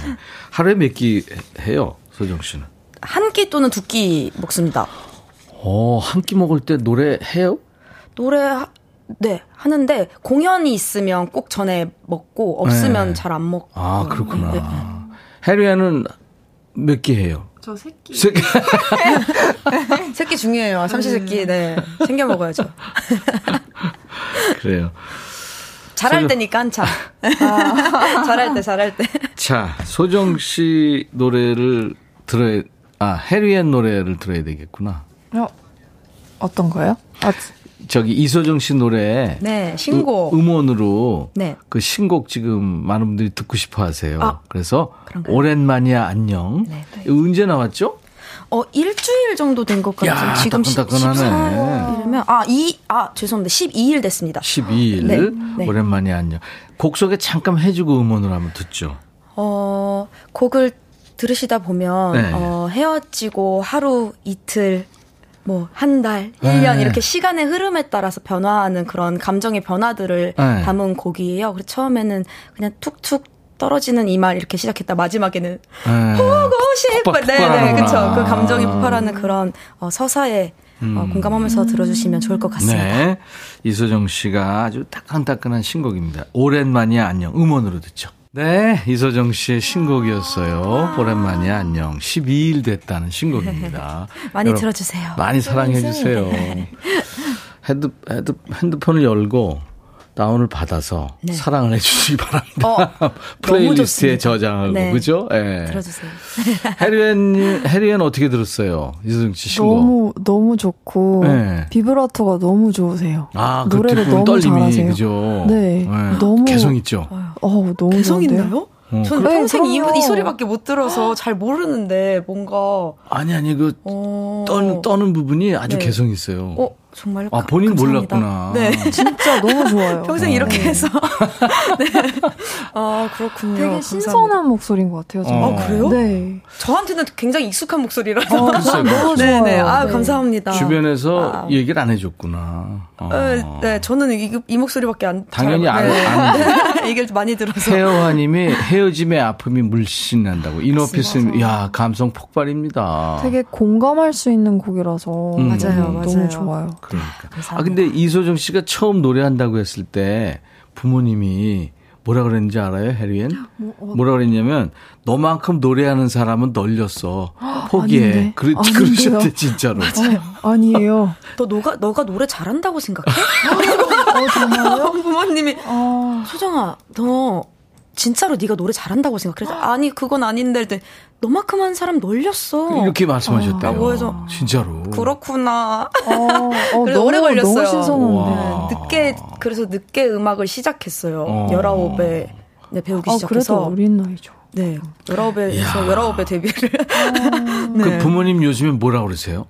[SPEAKER 1] 하루에 몇 끼 해요, 소정 씨는?
[SPEAKER 9] 한 끼 또는 두 끼 먹습니다.
[SPEAKER 1] 어, 한 끼 먹을 때 노래 해요?
[SPEAKER 9] 노래 하- 네 하는데 공연이 있으면 꼭 전에 먹고 없으면
[SPEAKER 1] 네.
[SPEAKER 9] 잘안 먹고.
[SPEAKER 1] 아, 그렇구나.
[SPEAKER 9] 네.
[SPEAKER 1] 해리아는 몇 끼 해요?
[SPEAKER 8] 저 새끼.
[SPEAKER 1] 세 끼.
[SPEAKER 9] 새끼 <laughs> 중요해요. 삼시세끼. 네. 챙겨 먹어야죠. <laughs>
[SPEAKER 1] 그래요.
[SPEAKER 9] 잘할
[SPEAKER 1] 소정-
[SPEAKER 9] 때니까 한참. <laughs> 잘할 때, 잘할 때.
[SPEAKER 1] 자, 소정 씨 노래를 들어야, 아, 해리앤 노래를 들어야 되겠구나.
[SPEAKER 8] 어, 어떤 거요? 아,
[SPEAKER 1] 저기 이소정 씨 노래.
[SPEAKER 9] 네, 신곡.
[SPEAKER 1] 음, 음원으로
[SPEAKER 9] 네.
[SPEAKER 1] 그 신곡 지금 많은 분들이 듣고 싶어 하세요.
[SPEAKER 9] 아,
[SPEAKER 1] 그래서
[SPEAKER 9] 그런가요?
[SPEAKER 1] 오랜만이야 안녕.
[SPEAKER 9] 네,
[SPEAKER 1] 언제 나왔죠?
[SPEAKER 9] 어, 일주일 정도 된 것 같아요.
[SPEAKER 1] 야,
[SPEAKER 9] 지금
[SPEAKER 1] 따끈따끈하네.
[SPEAKER 9] 14일이면, 아, 이, 아, 죄송합니다. 12일 됐습니다.
[SPEAKER 1] 12일
[SPEAKER 9] 네, 네.
[SPEAKER 1] 오랜만이야 안녕. 곡 소개 잠깐 해주고 음원으로 한번 듣죠.
[SPEAKER 9] 어, 곡을 들으시다 보면,
[SPEAKER 1] 네.
[SPEAKER 9] 어, 헤어지고 하루, 이틀, 뭐, 한 달, 1년,
[SPEAKER 1] 네.
[SPEAKER 9] 이렇게 시간의 흐름에 따라서 변화하는 그런 감정의 변화들을
[SPEAKER 1] 네.
[SPEAKER 9] 담은 곡이에요. 그래서 처음에는 그냥 툭툭 떨어지는 이 말 이렇게 시작했다. 마지막에는
[SPEAKER 1] 네.
[SPEAKER 9] 보고 싶어. 네, 네,
[SPEAKER 1] 폭발하는구나.
[SPEAKER 9] 그쵸. 그 감정이 폭발하는 그런 어, 서사에 어, 공감하면서 들어주시면 좋을 것 같습니다.
[SPEAKER 1] 음. 네. 이소정 씨가 아주 따끈따끈한 신곡입니다. 오랜만이야 안녕. 음원으로 듣죠. 네. 이소정 씨의 신곡이었어요. 오랜만이야 안녕. 12일 됐다는 신곡입니다. <laughs>
[SPEAKER 9] 많이 들어주세요.
[SPEAKER 1] 많이 사랑해 주세요. 헤드, 헤드, 핸드폰을 열고 다운을 받아서
[SPEAKER 9] 네.
[SPEAKER 1] 사랑을 해주시기 바랍니다.
[SPEAKER 9] 어, <laughs>
[SPEAKER 1] 플레이리스트에. 저장하고,
[SPEAKER 9] 네.
[SPEAKER 1] 그죠? 예.
[SPEAKER 9] 들어주세요. <laughs>
[SPEAKER 1] 해리엔, 해리엔 어떻게 들었어요? 이소정 씨 신곡.
[SPEAKER 8] 너무 너무 좋고
[SPEAKER 1] 네.
[SPEAKER 8] 비브라토가 너무 좋으세요.
[SPEAKER 1] 아, 그
[SPEAKER 8] 노래를 너무
[SPEAKER 1] 떨림이,
[SPEAKER 8] 잘하세요.
[SPEAKER 1] 그죠?
[SPEAKER 8] 네, 너무-
[SPEAKER 1] 개성 있죠?
[SPEAKER 8] 어, 너무
[SPEAKER 9] 개성? 있나요?
[SPEAKER 1] 어,
[SPEAKER 9] 저는
[SPEAKER 8] 그-
[SPEAKER 9] 평생
[SPEAKER 8] 네,
[SPEAKER 9] 이. 이 소리밖에 못 들어서 잘 모르는데 뭔가
[SPEAKER 1] 아니, 아니, 그,
[SPEAKER 9] 어...
[SPEAKER 1] 떠는, 떠는 부분이 아주
[SPEAKER 9] 네.
[SPEAKER 1] 개성 있어요.
[SPEAKER 9] 어 정말
[SPEAKER 1] 아,
[SPEAKER 9] 가-
[SPEAKER 1] 본인
[SPEAKER 9] 감사합니다.
[SPEAKER 1] 몰랐구나.
[SPEAKER 9] 네.
[SPEAKER 8] 진짜 너무 좋아요.
[SPEAKER 9] 평생 이렇게 해서 <laughs> 네. 아 그렇군요.
[SPEAKER 8] 되게
[SPEAKER 9] 감사합니다.
[SPEAKER 8] 신선한 목소리인 것 같아요. 저는.
[SPEAKER 1] 어,
[SPEAKER 9] 그래요?
[SPEAKER 8] 네.
[SPEAKER 9] 저한테는 굉장히 익숙한 목소리라서
[SPEAKER 8] 어,
[SPEAKER 1] 글쎄요.
[SPEAKER 8] 너무
[SPEAKER 9] 네네
[SPEAKER 8] 좋아요.
[SPEAKER 9] 아
[SPEAKER 8] 네.
[SPEAKER 9] 감사합니다.
[SPEAKER 1] 주변에서
[SPEAKER 9] 아.
[SPEAKER 1] 얘기를 안 해줬구나. 어.
[SPEAKER 9] 네, 네, 저는 이, 이 목소리밖에 안
[SPEAKER 1] 당연히
[SPEAKER 9] 잘,
[SPEAKER 1] 안-
[SPEAKER 9] 네.
[SPEAKER 1] 안- <laughs>
[SPEAKER 9] 얘기를 많이 들어서
[SPEAKER 1] 헤어화님이 헤어짐의 아픔이 물씬 난다고. 이너피스님, 야 감성 폭발입니다.
[SPEAKER 8] 되게 공감할 수 있는 곡이라서
[SPEAKER 1] 음.
[SPEAKER 9] 맞아요, 맞아요.
[SPEAKER 8] 너무 좋아요.
[SPEAKER 1] 그러니까. 아
[SPEAKER 9] 감사합니다.
[SPEAKER 1] 근데 이소정 씨가 처음 노래한다고 했을 때 부모님이 뭐라 그랬는지 알아요, 해리엔?
[SPEAKER 8] 뭐, 어.
[SPEAKER 1] 뭐라 그랬냐면 너만큼 노래하는 사람은 널렸어. 포기해. 그러. 그러셨대 진짜로.
[SPEAKER 8] 어, <laughs> 아니에요.
[SPEAKER 9] 너 너가 너가 노래 잘한다고 생각해?
[SPEAKER 8] 어, 정말요? <laughs>
[SPEAKER 9] 부모님이
[SPEAKER 8] 어.
[SPEAKER 9] 소정아 너 진짜로 네가 노래 잘한다고 생각해? 그래서 아니 그건 아닌데 너만큼 한 사람 놀렸어.
[SPEAKER 1] 이렇게 말씀하셨대요.
[SPEAKER 9] 라고 해서
[SPEAKER 1] 진짜로.
[SPEAKER 9] 그렇구나.
[SPEAKER 8] 어, 어, <laughs>
[SPEAKER 9] 그래서
[SPEAKER 8] 너무,
[SPEAKER 9] 오래 걸렸어요.
[SPEAKER 8] 너무 신선한데.
[SPEAKER 1] 와.
[SPEAKER 9] 늦게 그래서 늦게 음악을 시작했어요.
[SPEAKER 1] 어.
[SPEAKER 9] 19에 네, 배우기
[SPEAKER 8] 아,
[SPEAKER 9] 시작해서
[SPEAKER 8] 그래도 어린 나이죠.
[SPEAKER 9] 네. 19에서 19에 데뷔를 <laughs>
[SPEAKER 1] 그 부모님 요즘에 뭐라 그러세요?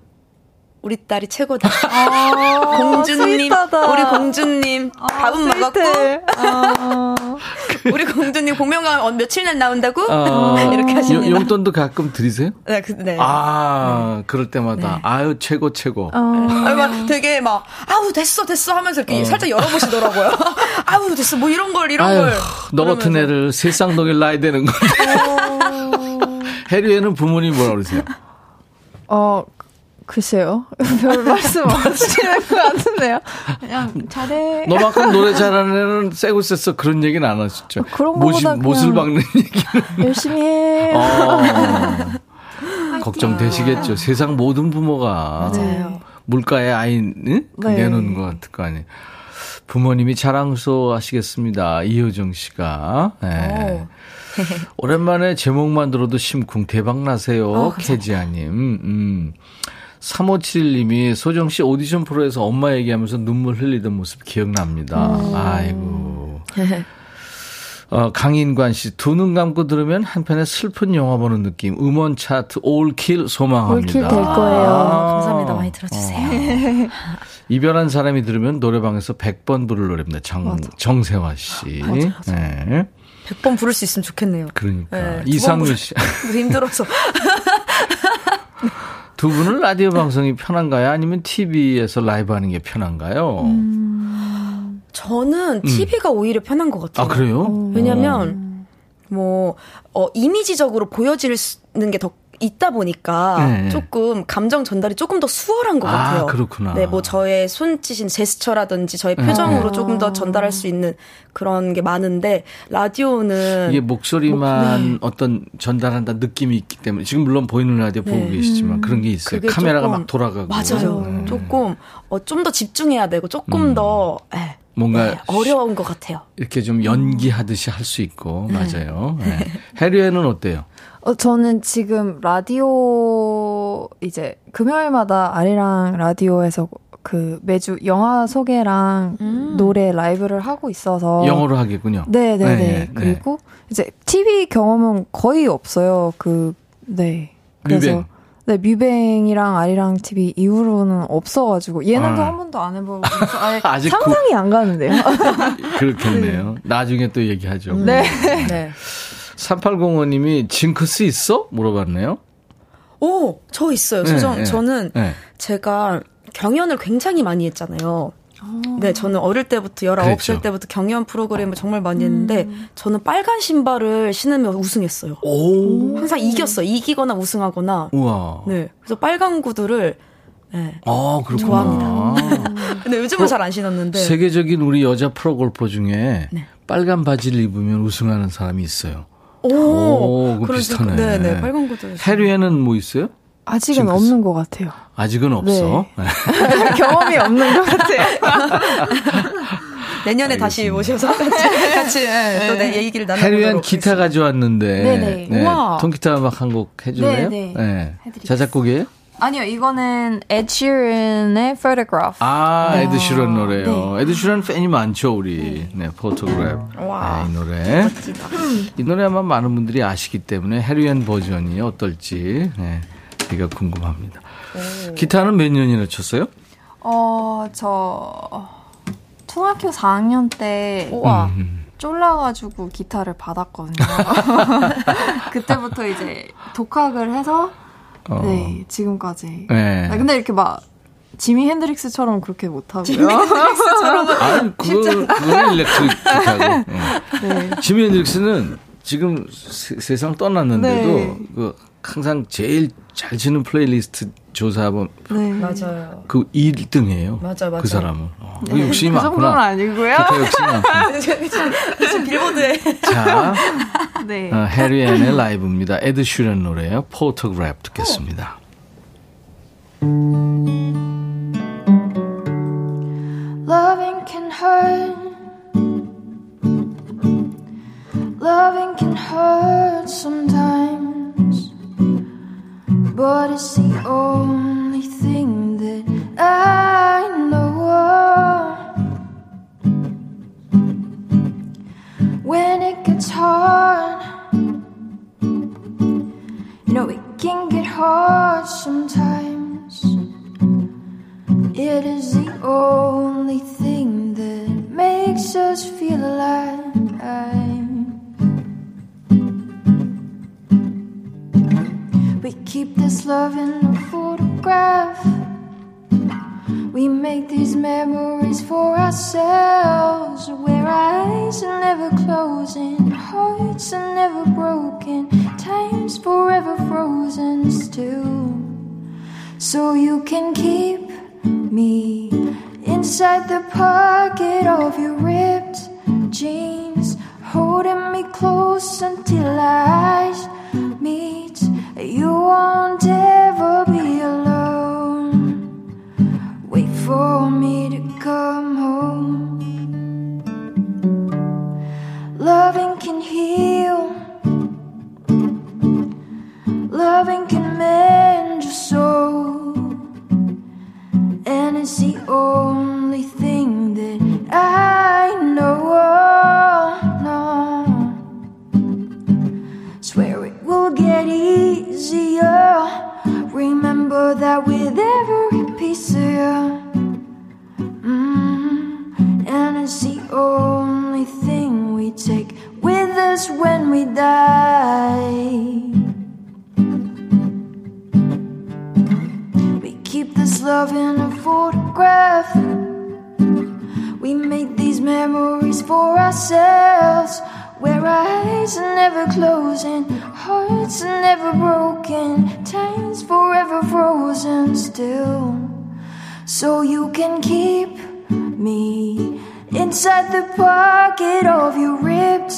[SPEAKER 9] 우리 딸이 최고다. <laughs>
[SPEAKER 8] 아,
[SPEAKER 9] 공주님,
[SPEAKER 8] 스윗하다.
[SPEAKER 9] 우리 공주님 밥은 먹었고.
[SPEAKER 8] 아,
[SPEAKER 9] 우리 공주님 공명감 어, 며칠 날 나온다고
[SPEAKER 1] 어, <laughs>
[SPEAKER 9] 이렇게.
[SPEAKER 1] 요- 용돈도 가끔 드리세요?
[SPEAKER 9] 네, 그, 네.
[SPEAKER 1] 아, 그럴 때마다 아유 최고 최고.
[SPEAKER 8] 어.
[SPEAKER 9] 아니, 막 되게 막 아우 됐어 됐어 하면서 이렇게 살짝 열어보시더라고요. <laughs> 아우 됐어 뭐 이런 걸 이런
[SPEAKER 1] 아유,
[SPEAKER 9] 걸.
[SPEAKER 1] 너 같은
[SPEAKER 9] 그러면서.
[SPEAKER 1] 애를 세상 독일 놔야 되는 건데. 해리에는 부모님 뭐라 그러세요?
[SPEAKER 8] 어, 글쎄요. <laughs> 별 말씀 없으시는 것 같은데요. 그냥 잘해.
[SPEAKER 1] 너만큼 노래 잘하는 애는 쎄고 쎄서 그런 얘기는 안 하셨죠.
[SPEAKER 8] 그런
[SPEAKER 1] 못이,
[SPEAKER 8] 거보다
[SPEAKER 1] 못을
[SPEAKER 8] 그냥-
[SPEAKER 1] 박는 <laughs> 얘기는.
[SPEAKER 8] 열심히 해.
[SPEAKER 1] 어, 걱정되시겠죠. 세상 모든 부모가
[SPEAKER 9] 맞아요.
[SPEAKER 1] 물가에 아이 응? 그
[SPEAKER 8] 네.
[SPEAKER 1] 내놓는 것 같을 거 아니에요. 부모님이 자랑스러워하시겠습니다. 이효정 씨가. 네. 오랜만에 제목만 들어도 심쿵 대박 나세요. 캐지아님. 음. 3571님이 소정 씨 오디션 프로에서 엄마 얘기하면서 눈물 흘리던 모습 기억납니다. 아이고. <laughs> 어, 강인관 씨, 두 눈 감고 들으면 한편의 슬픈 영화 보는 느낌. 음원 차트 올킬 소망합니다.
[SPEAKER 8] 올킬 될 거예요.
[SPEAKER 1] 아.
[SPEAKER 9] 감사합니다. 많이 들어주세요.
[SPEAKER 1] 이별한 사람이 들으면 노래방에서 100번 부를 노래입니다. 정, 정세화 씨. 네.
[SPEAKER 9] 100번 부를 수 있으면 좋겠네요.
[SPEAKER 1] 그러니까.
[SPEAKER 9] 네, 부를-
[SPEAKER 1] 씨. <laughs>
[SPEAKER 9] 힘들어서.
[SPEAKER 1] 두 분은 라디오 방송이 편한가요? 아니면 TV에서 라이브 하는 게 편한가요?
[SPEAKER 9] 음. 저는 TV가 오히려 편한 것 같아요.
[SPEAKER 1] 아, 그래요?
[SPEAKER 9] 왜냐면 뭐 어, 이미지적으로 보여지는 게 더 있다 보니까
[SPEAKER 1] 네.
[SPEAKER 9] 조금 감정 전달이 조금 더 수월한 것
[SPEAKER 1] 아,
[SPEAKER 9] 같아요.
[SPEAKER 1] 그렇구나.
[SPEAKER 9] 네, 뭐 저의 손짓인 제스처라든지 저의 표정으로 조금 더 전달할 수 있는 그런 게 많은데 라디오는
[SPEAKER 1] 이게 목소리만
[SPEAKER 9] 목- 네.
[SPEAKER 1] 어떤 전달한다 느낌이 있기 때문에 지금 물론 보이는 라디오 보고
[SPEAKER 9] 네.
[SPEAKER 1] 계시지만 그런 게 있어요. 카메라가
[SPEAKER 9] 조금-
[SPEAKER 1] 막 돌아가고
[SPEAKER 9] 맞아요.
[SPEAKER 1] 네.
[SPEAKER 9] 조금 어, 좀 더 집중해야 되고 조금 더 예,
[SPEAKER 1] 뭔가
[SPEAKER 9] 네, 어려운 것 같아요.
[SPEAKER 1] 이렇게 좀 연기하듯이 할 수 있고 맞아요. 네. 해리에는 어때요?
[SPEAKER 8] 어, 저는 지금 라디오 이제 금요일마다 아리랑 라디오에서 그 매주 영화 소개랑
[SPEAKER 9] 음.
[SPEAKER 8] 노래 라이브를 하고 있어서
[SPEAKER 1] 영어로 하겠군요.
[SPEAKER 8] 네 네네.
[SPEAKER 1] 네,
[SPEAKER 8] 그리고 이제 TV 경험은 거의 없어요. 그 네. 그래서
[SPEAKER 1] 뮤뱅.
[SPEAKER 8] 네 뮤뱅이랑 아리랑 TV 이후로는 없어가지고 예능도
[SPEAKER 1] 아.
[SPEAKER 8] 한 번도 안 해보고 <laughs>
[SPEAKER 1] 아직
[SPEAKER 8] 상상이 안 가는데요. <laughs>
[SPEAKER 1] 그렇겠네요. 나중에 또 얘기하죠.
[SPEAKER 8] 네.
[SPEAKER 9] 네. <laughs>
[SPEAKER 1] 3805님이 징크스 있어? 물어봤네요.
[SPEAKER 9] 오, 저 있어요.
[SPEAKER 1] 네,
[SPEAKER 9] 수정.
[SPEAKER 1] 네,
[SPEAKER 9] 저는
[SPEAKER 1] 네.
[SPEAKER 9] 제가 경연을 굉장히 많이 했잖아요. 네, 저는 어릴 때부터 19살
[SPEAKER 1] 그랬죠.
[SPEAKER 9] 때부터 경연 프로그램을 정말 많이 했는데 저는 빨간 신발을 신으면 우승했어요.
[SPEAKER 1] 오.
[SPEAKER 9] 항상 이겼어요. 이기거나 우승하거나.
[SPEAKER 1] 우와.
[SPEAKER 9] 네. 그래서 빨간 구두를 네.
[SPEAKER 1] 아, 그렇구나.
[SPEAKER 9] 좋아합니다. <laughs> 근데 요즘은 잘 안 신었는데.
[SPEAKER 1] 세계적인 우리 여자 프로골퍼 중에
[SPEAKER 9] 네.
[SPEAKER 1] 빨간 바지를 입으면 우승하는 사람이 있어요.
[SPEAKER 9] 오,
[SPEAKER 1] 오, 그거 비슷하네.
[SPEAKER 9] 네, 네. 빨간 구두.
[SPEAKER 1] 해류에는 뭐 있어요?
[SPEAKER 8] 아직은. 없는 것 같아요.
[SPEAKER 1] 아직은 없어. 네. <laughs>
[SPEAKER 8] 경험이 없는 것 같아요. <laughs>
[SPEAKER 9] 내년에 다시 모셔서 같이, 같이 네, 또내 얘기를 나눠보도록
[SPEAKER 1] 해류엔 기타. 가져왔는데
[SPEAKER 8] 네네.
[SPEAKER 1] 네,
[SPEAKER 9] 우와.
[SPEAKER 1] 통기타 음악 한곡 해줄래요?
[SPEAKER 8] 네네.
[SPEAKER 1] 네. 자작곡이에요?
[SPEAKER 8] 아니요, 이거는 Ed Sheeran의 Photograph.
[SPEAKER 1] 아, Ed Sheeran 노래요.
[SPEAKER 8] 네.
[SPEAKER 1] Ed Sheeran 팬이 많죠, 우리. 네, Photograph.
[SPEAKER 9] 와.
[SPEAKER 1] 네, 이 노래. 이 노래 아마 많은 분들이 아시기 때문에 해리앤 버전이 어떨지, 네, 이가 궁금합니다. 기타는 몇 년이나 쳤어요?
[SPEAKER 8] 어, 저 중학교 4학년 때
[SPEAKER 9] 우와.
[SPEAKER 1] 음.
[SPEAKER 8] 쫄라가지고 기타를 받았거든요. <laughs> <laughs> 그때부터 이제 독학을 해서
[SPEAKER 1] 어.
[SPEAKER 8] 네 지금까지.
[SPEAKER 1] 네.
[SPEAKER 8] 아, 근데 이렇게 막 Jimi Hendrix처럼 그렇게 못하고요. <laughs>
[SPEAKER 1] 아니, 그거, 그거는 일렉트릭 기타고. 네.
[SPEAKER 8] 네.
[SPEAKER 1] Jimi Hendrix는 지금 세, 상 떠났는데도
[SPEAKER 8] 네.
[SPEAKER 1] 그 항상 제일 잘 치는 플레이리스트 조사하면
[SPEAKER 8] 네.
[SPEAKER 9] 맞아요.
[SPEAKER 1] 그 1등이에요.
[SPEAKER 9] 맞아, 맞아.
[SPEAKER 1] 그 사람은. 어. 그 욕심이
[SPEAKER 8] 그 정도는
[SPEAKER 1] 많구나.
[SPEAKER 8] 아니고요.
[SPEAKER 1] 기타 욕심이 많구나. <laughs>
[SPEAKER 9] 지금 빌보드에.
[SPEAKER 1] 자, <laughs>
[SPEAKER 8] 네.
[SPEAKER 1] 어, 해리 앤의 라이브입니다. 에드 슈런 노래요. 포토그래프 듣겠습니다.
[SPEAKER 10] Loving can hurt. Loving can hurt sometimes. But it's the only thing that I know. When it gets hard, you know it can get hard sometimes. It is the only thing that makes us feel alive. We keep this love in a photograph. We make these memories for ourselves where eyes are never closing, hearts are never broken, time's forever frozen still. So you can keep me inside the pocket of your ripped jeans, holding me close until our eyes meet. You won't ever be alone. Wait for me to come home. Loving can heal. Loving can mend your soul. And it's the only thing that I know. No. Easier. Remember that with every piece of you. Mm, and it's the only thing we take with us when we die. We keep this love in a photograph. We make these memories for ourselves. Where eyes are never closing, hearts are never broken, time's forever frozen still. So you can keep me inside the pocket of your ripped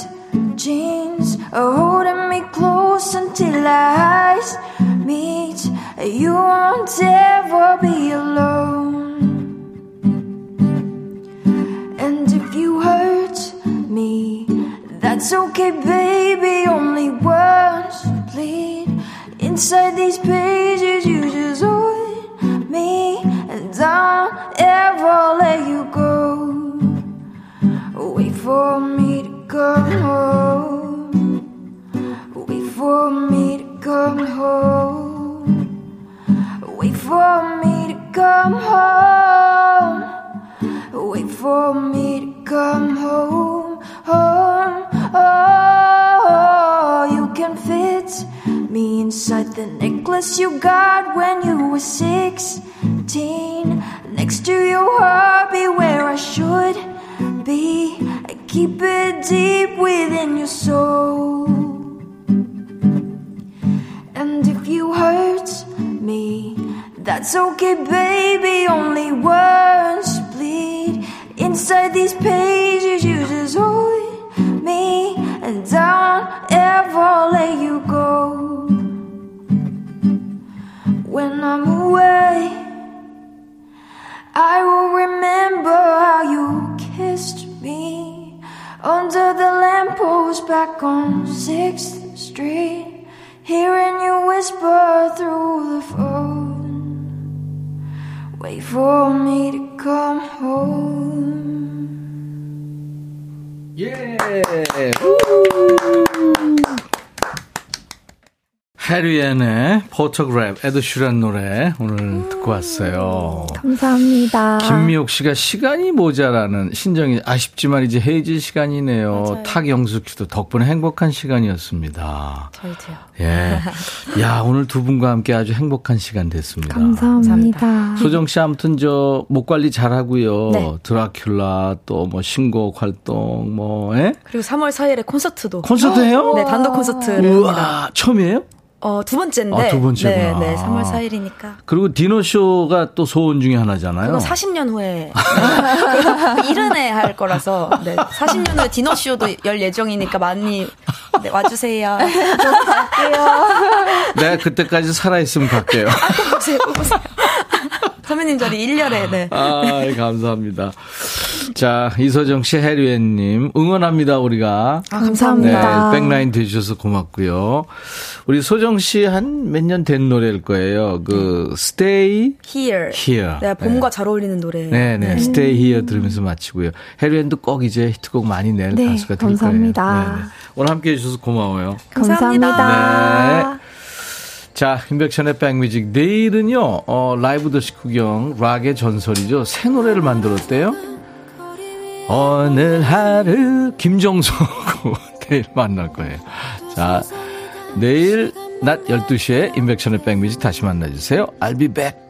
[SPEAKER 10] jeans, holding me close until our eyes meet. You won't ever be alone. That's okay, baby. Only words bleed inside these pages. You just hold me, and don't ever let you go. Wait for me to come home. Wait for me to come home. Wait for me to come home. Wait for me to come home. Home. Oh, you can fit me inside the necklace you got when you were 16. Next to your be where I should be. I Keep it deep within your soul. And if you hurt me, that's okay, baby. Only words bleed inside these pages. You just hold me and don't ever let you go. When I'm away, I will remember how you kissed me under the lamppost back on 6th Street, hearing you whisper through the phone. Wait for me to come home.
[SPEAKER 1] 예. 해리앤의 Photograph, Ed Sheeran 노래 오늘 듣고 왔어요.
[SPEAKER 8] 감사합니다.
[SPEAKER 1] 김미옥 씨가 시간이 모자라는 심정이 아쉽지만 이제 헤어질 시간이네요.
[SPEAKER 9] 맞아요.
[SPEAKER 1] 탁영숙 씨도 덕분에 행복한 시간이었습니다.
[SPEAKER 9] 저희도요.
[SPEAKER 1] 예. 야, 오늘 두 분과 함께 아주 행복한 시간 됐습니다.
[SPEAKER 8] 감사합니다.
[SPEAKER 1] 소정 씨 아무튼 저 목 관리 잘 하고요.
[SPEAKER 9] 네.
[SPEAKER 1] 드라큘라 또 뭐 신곡 활동 뭐 예?
[SPEAKER 9] 그리고 3월 4일에 콘서트도.
[SPEAKER 1] 콘서트 해요?
[SPEAKER 9] 네, 단독 콘서트를 합니다.
[SPEAKER 1] 우와, 처음이에요?
[SPEAKER 9] 어, 두 번째인데.
[SPEAKER 1] 아, 두 번째구나.
[SPEAKER 9] 네, 네, 3월 4일이니까.
[SPEAKER 1] 그리고 디너쇼가 또 소원 중에 하나잖아요.
[SPEAKER 9] 그건 40년 후에. <laughs> 네. 이른해 할 거라서. 네. 40년 후에 디너쇼도 열 예정이니까 많이 네, 와주세요.
[SPEAKER 1] 내가 <laughs> 그때까지 살아있으면 갈게요.
[SPEAKER 9] 보세요, 보세요. 선배님 자리 1년에, 네.
[SPEAKER 1] 아, 감사합니다. 자, 이서정 씨, 해류엔님, 응원합니다, 우리가.
[SPEAKER 8] 아, 감사합니다.
[SPEAKER 1] 네, 백라인 되주셔서 고맙고요. 우리 소정 씨 한 몇 년 된 노래일 거예요. 그, Stay
[SPEAKER 9] Here.
[SPEAKER 1] Here.
[SPEAKER 9] 네, 봄과 잘 어울리는 노래.
[SPEAKER 1] 네네. 네. Stay Here 들으면서 마치고요. 해류엔도 꼭 이제 히트곡 많이 낼
[SPEAKER 8] 네,
[SPEAKER 1] 가수가 될
[SPEAKER 8] 감사합니다.
[SPEAKER 1] 거예요. 네네. 오늘 함께 해주셔서 고마워요.
[SPEAKER 8] 감사합니다.
[SPEAKER 1] 네. 자, 임백천의 백뮤직. 내일은요, 어, 라이브 더시 구경, 락의 전설이죠. 새 노래를 만들었대요. 오늘 하루, 김정수하고 <laughs> 내일 만날 거예요. 자, 내일 낮 12시에 임백천의 백뮤직 다시 만나주세요. I'll be back.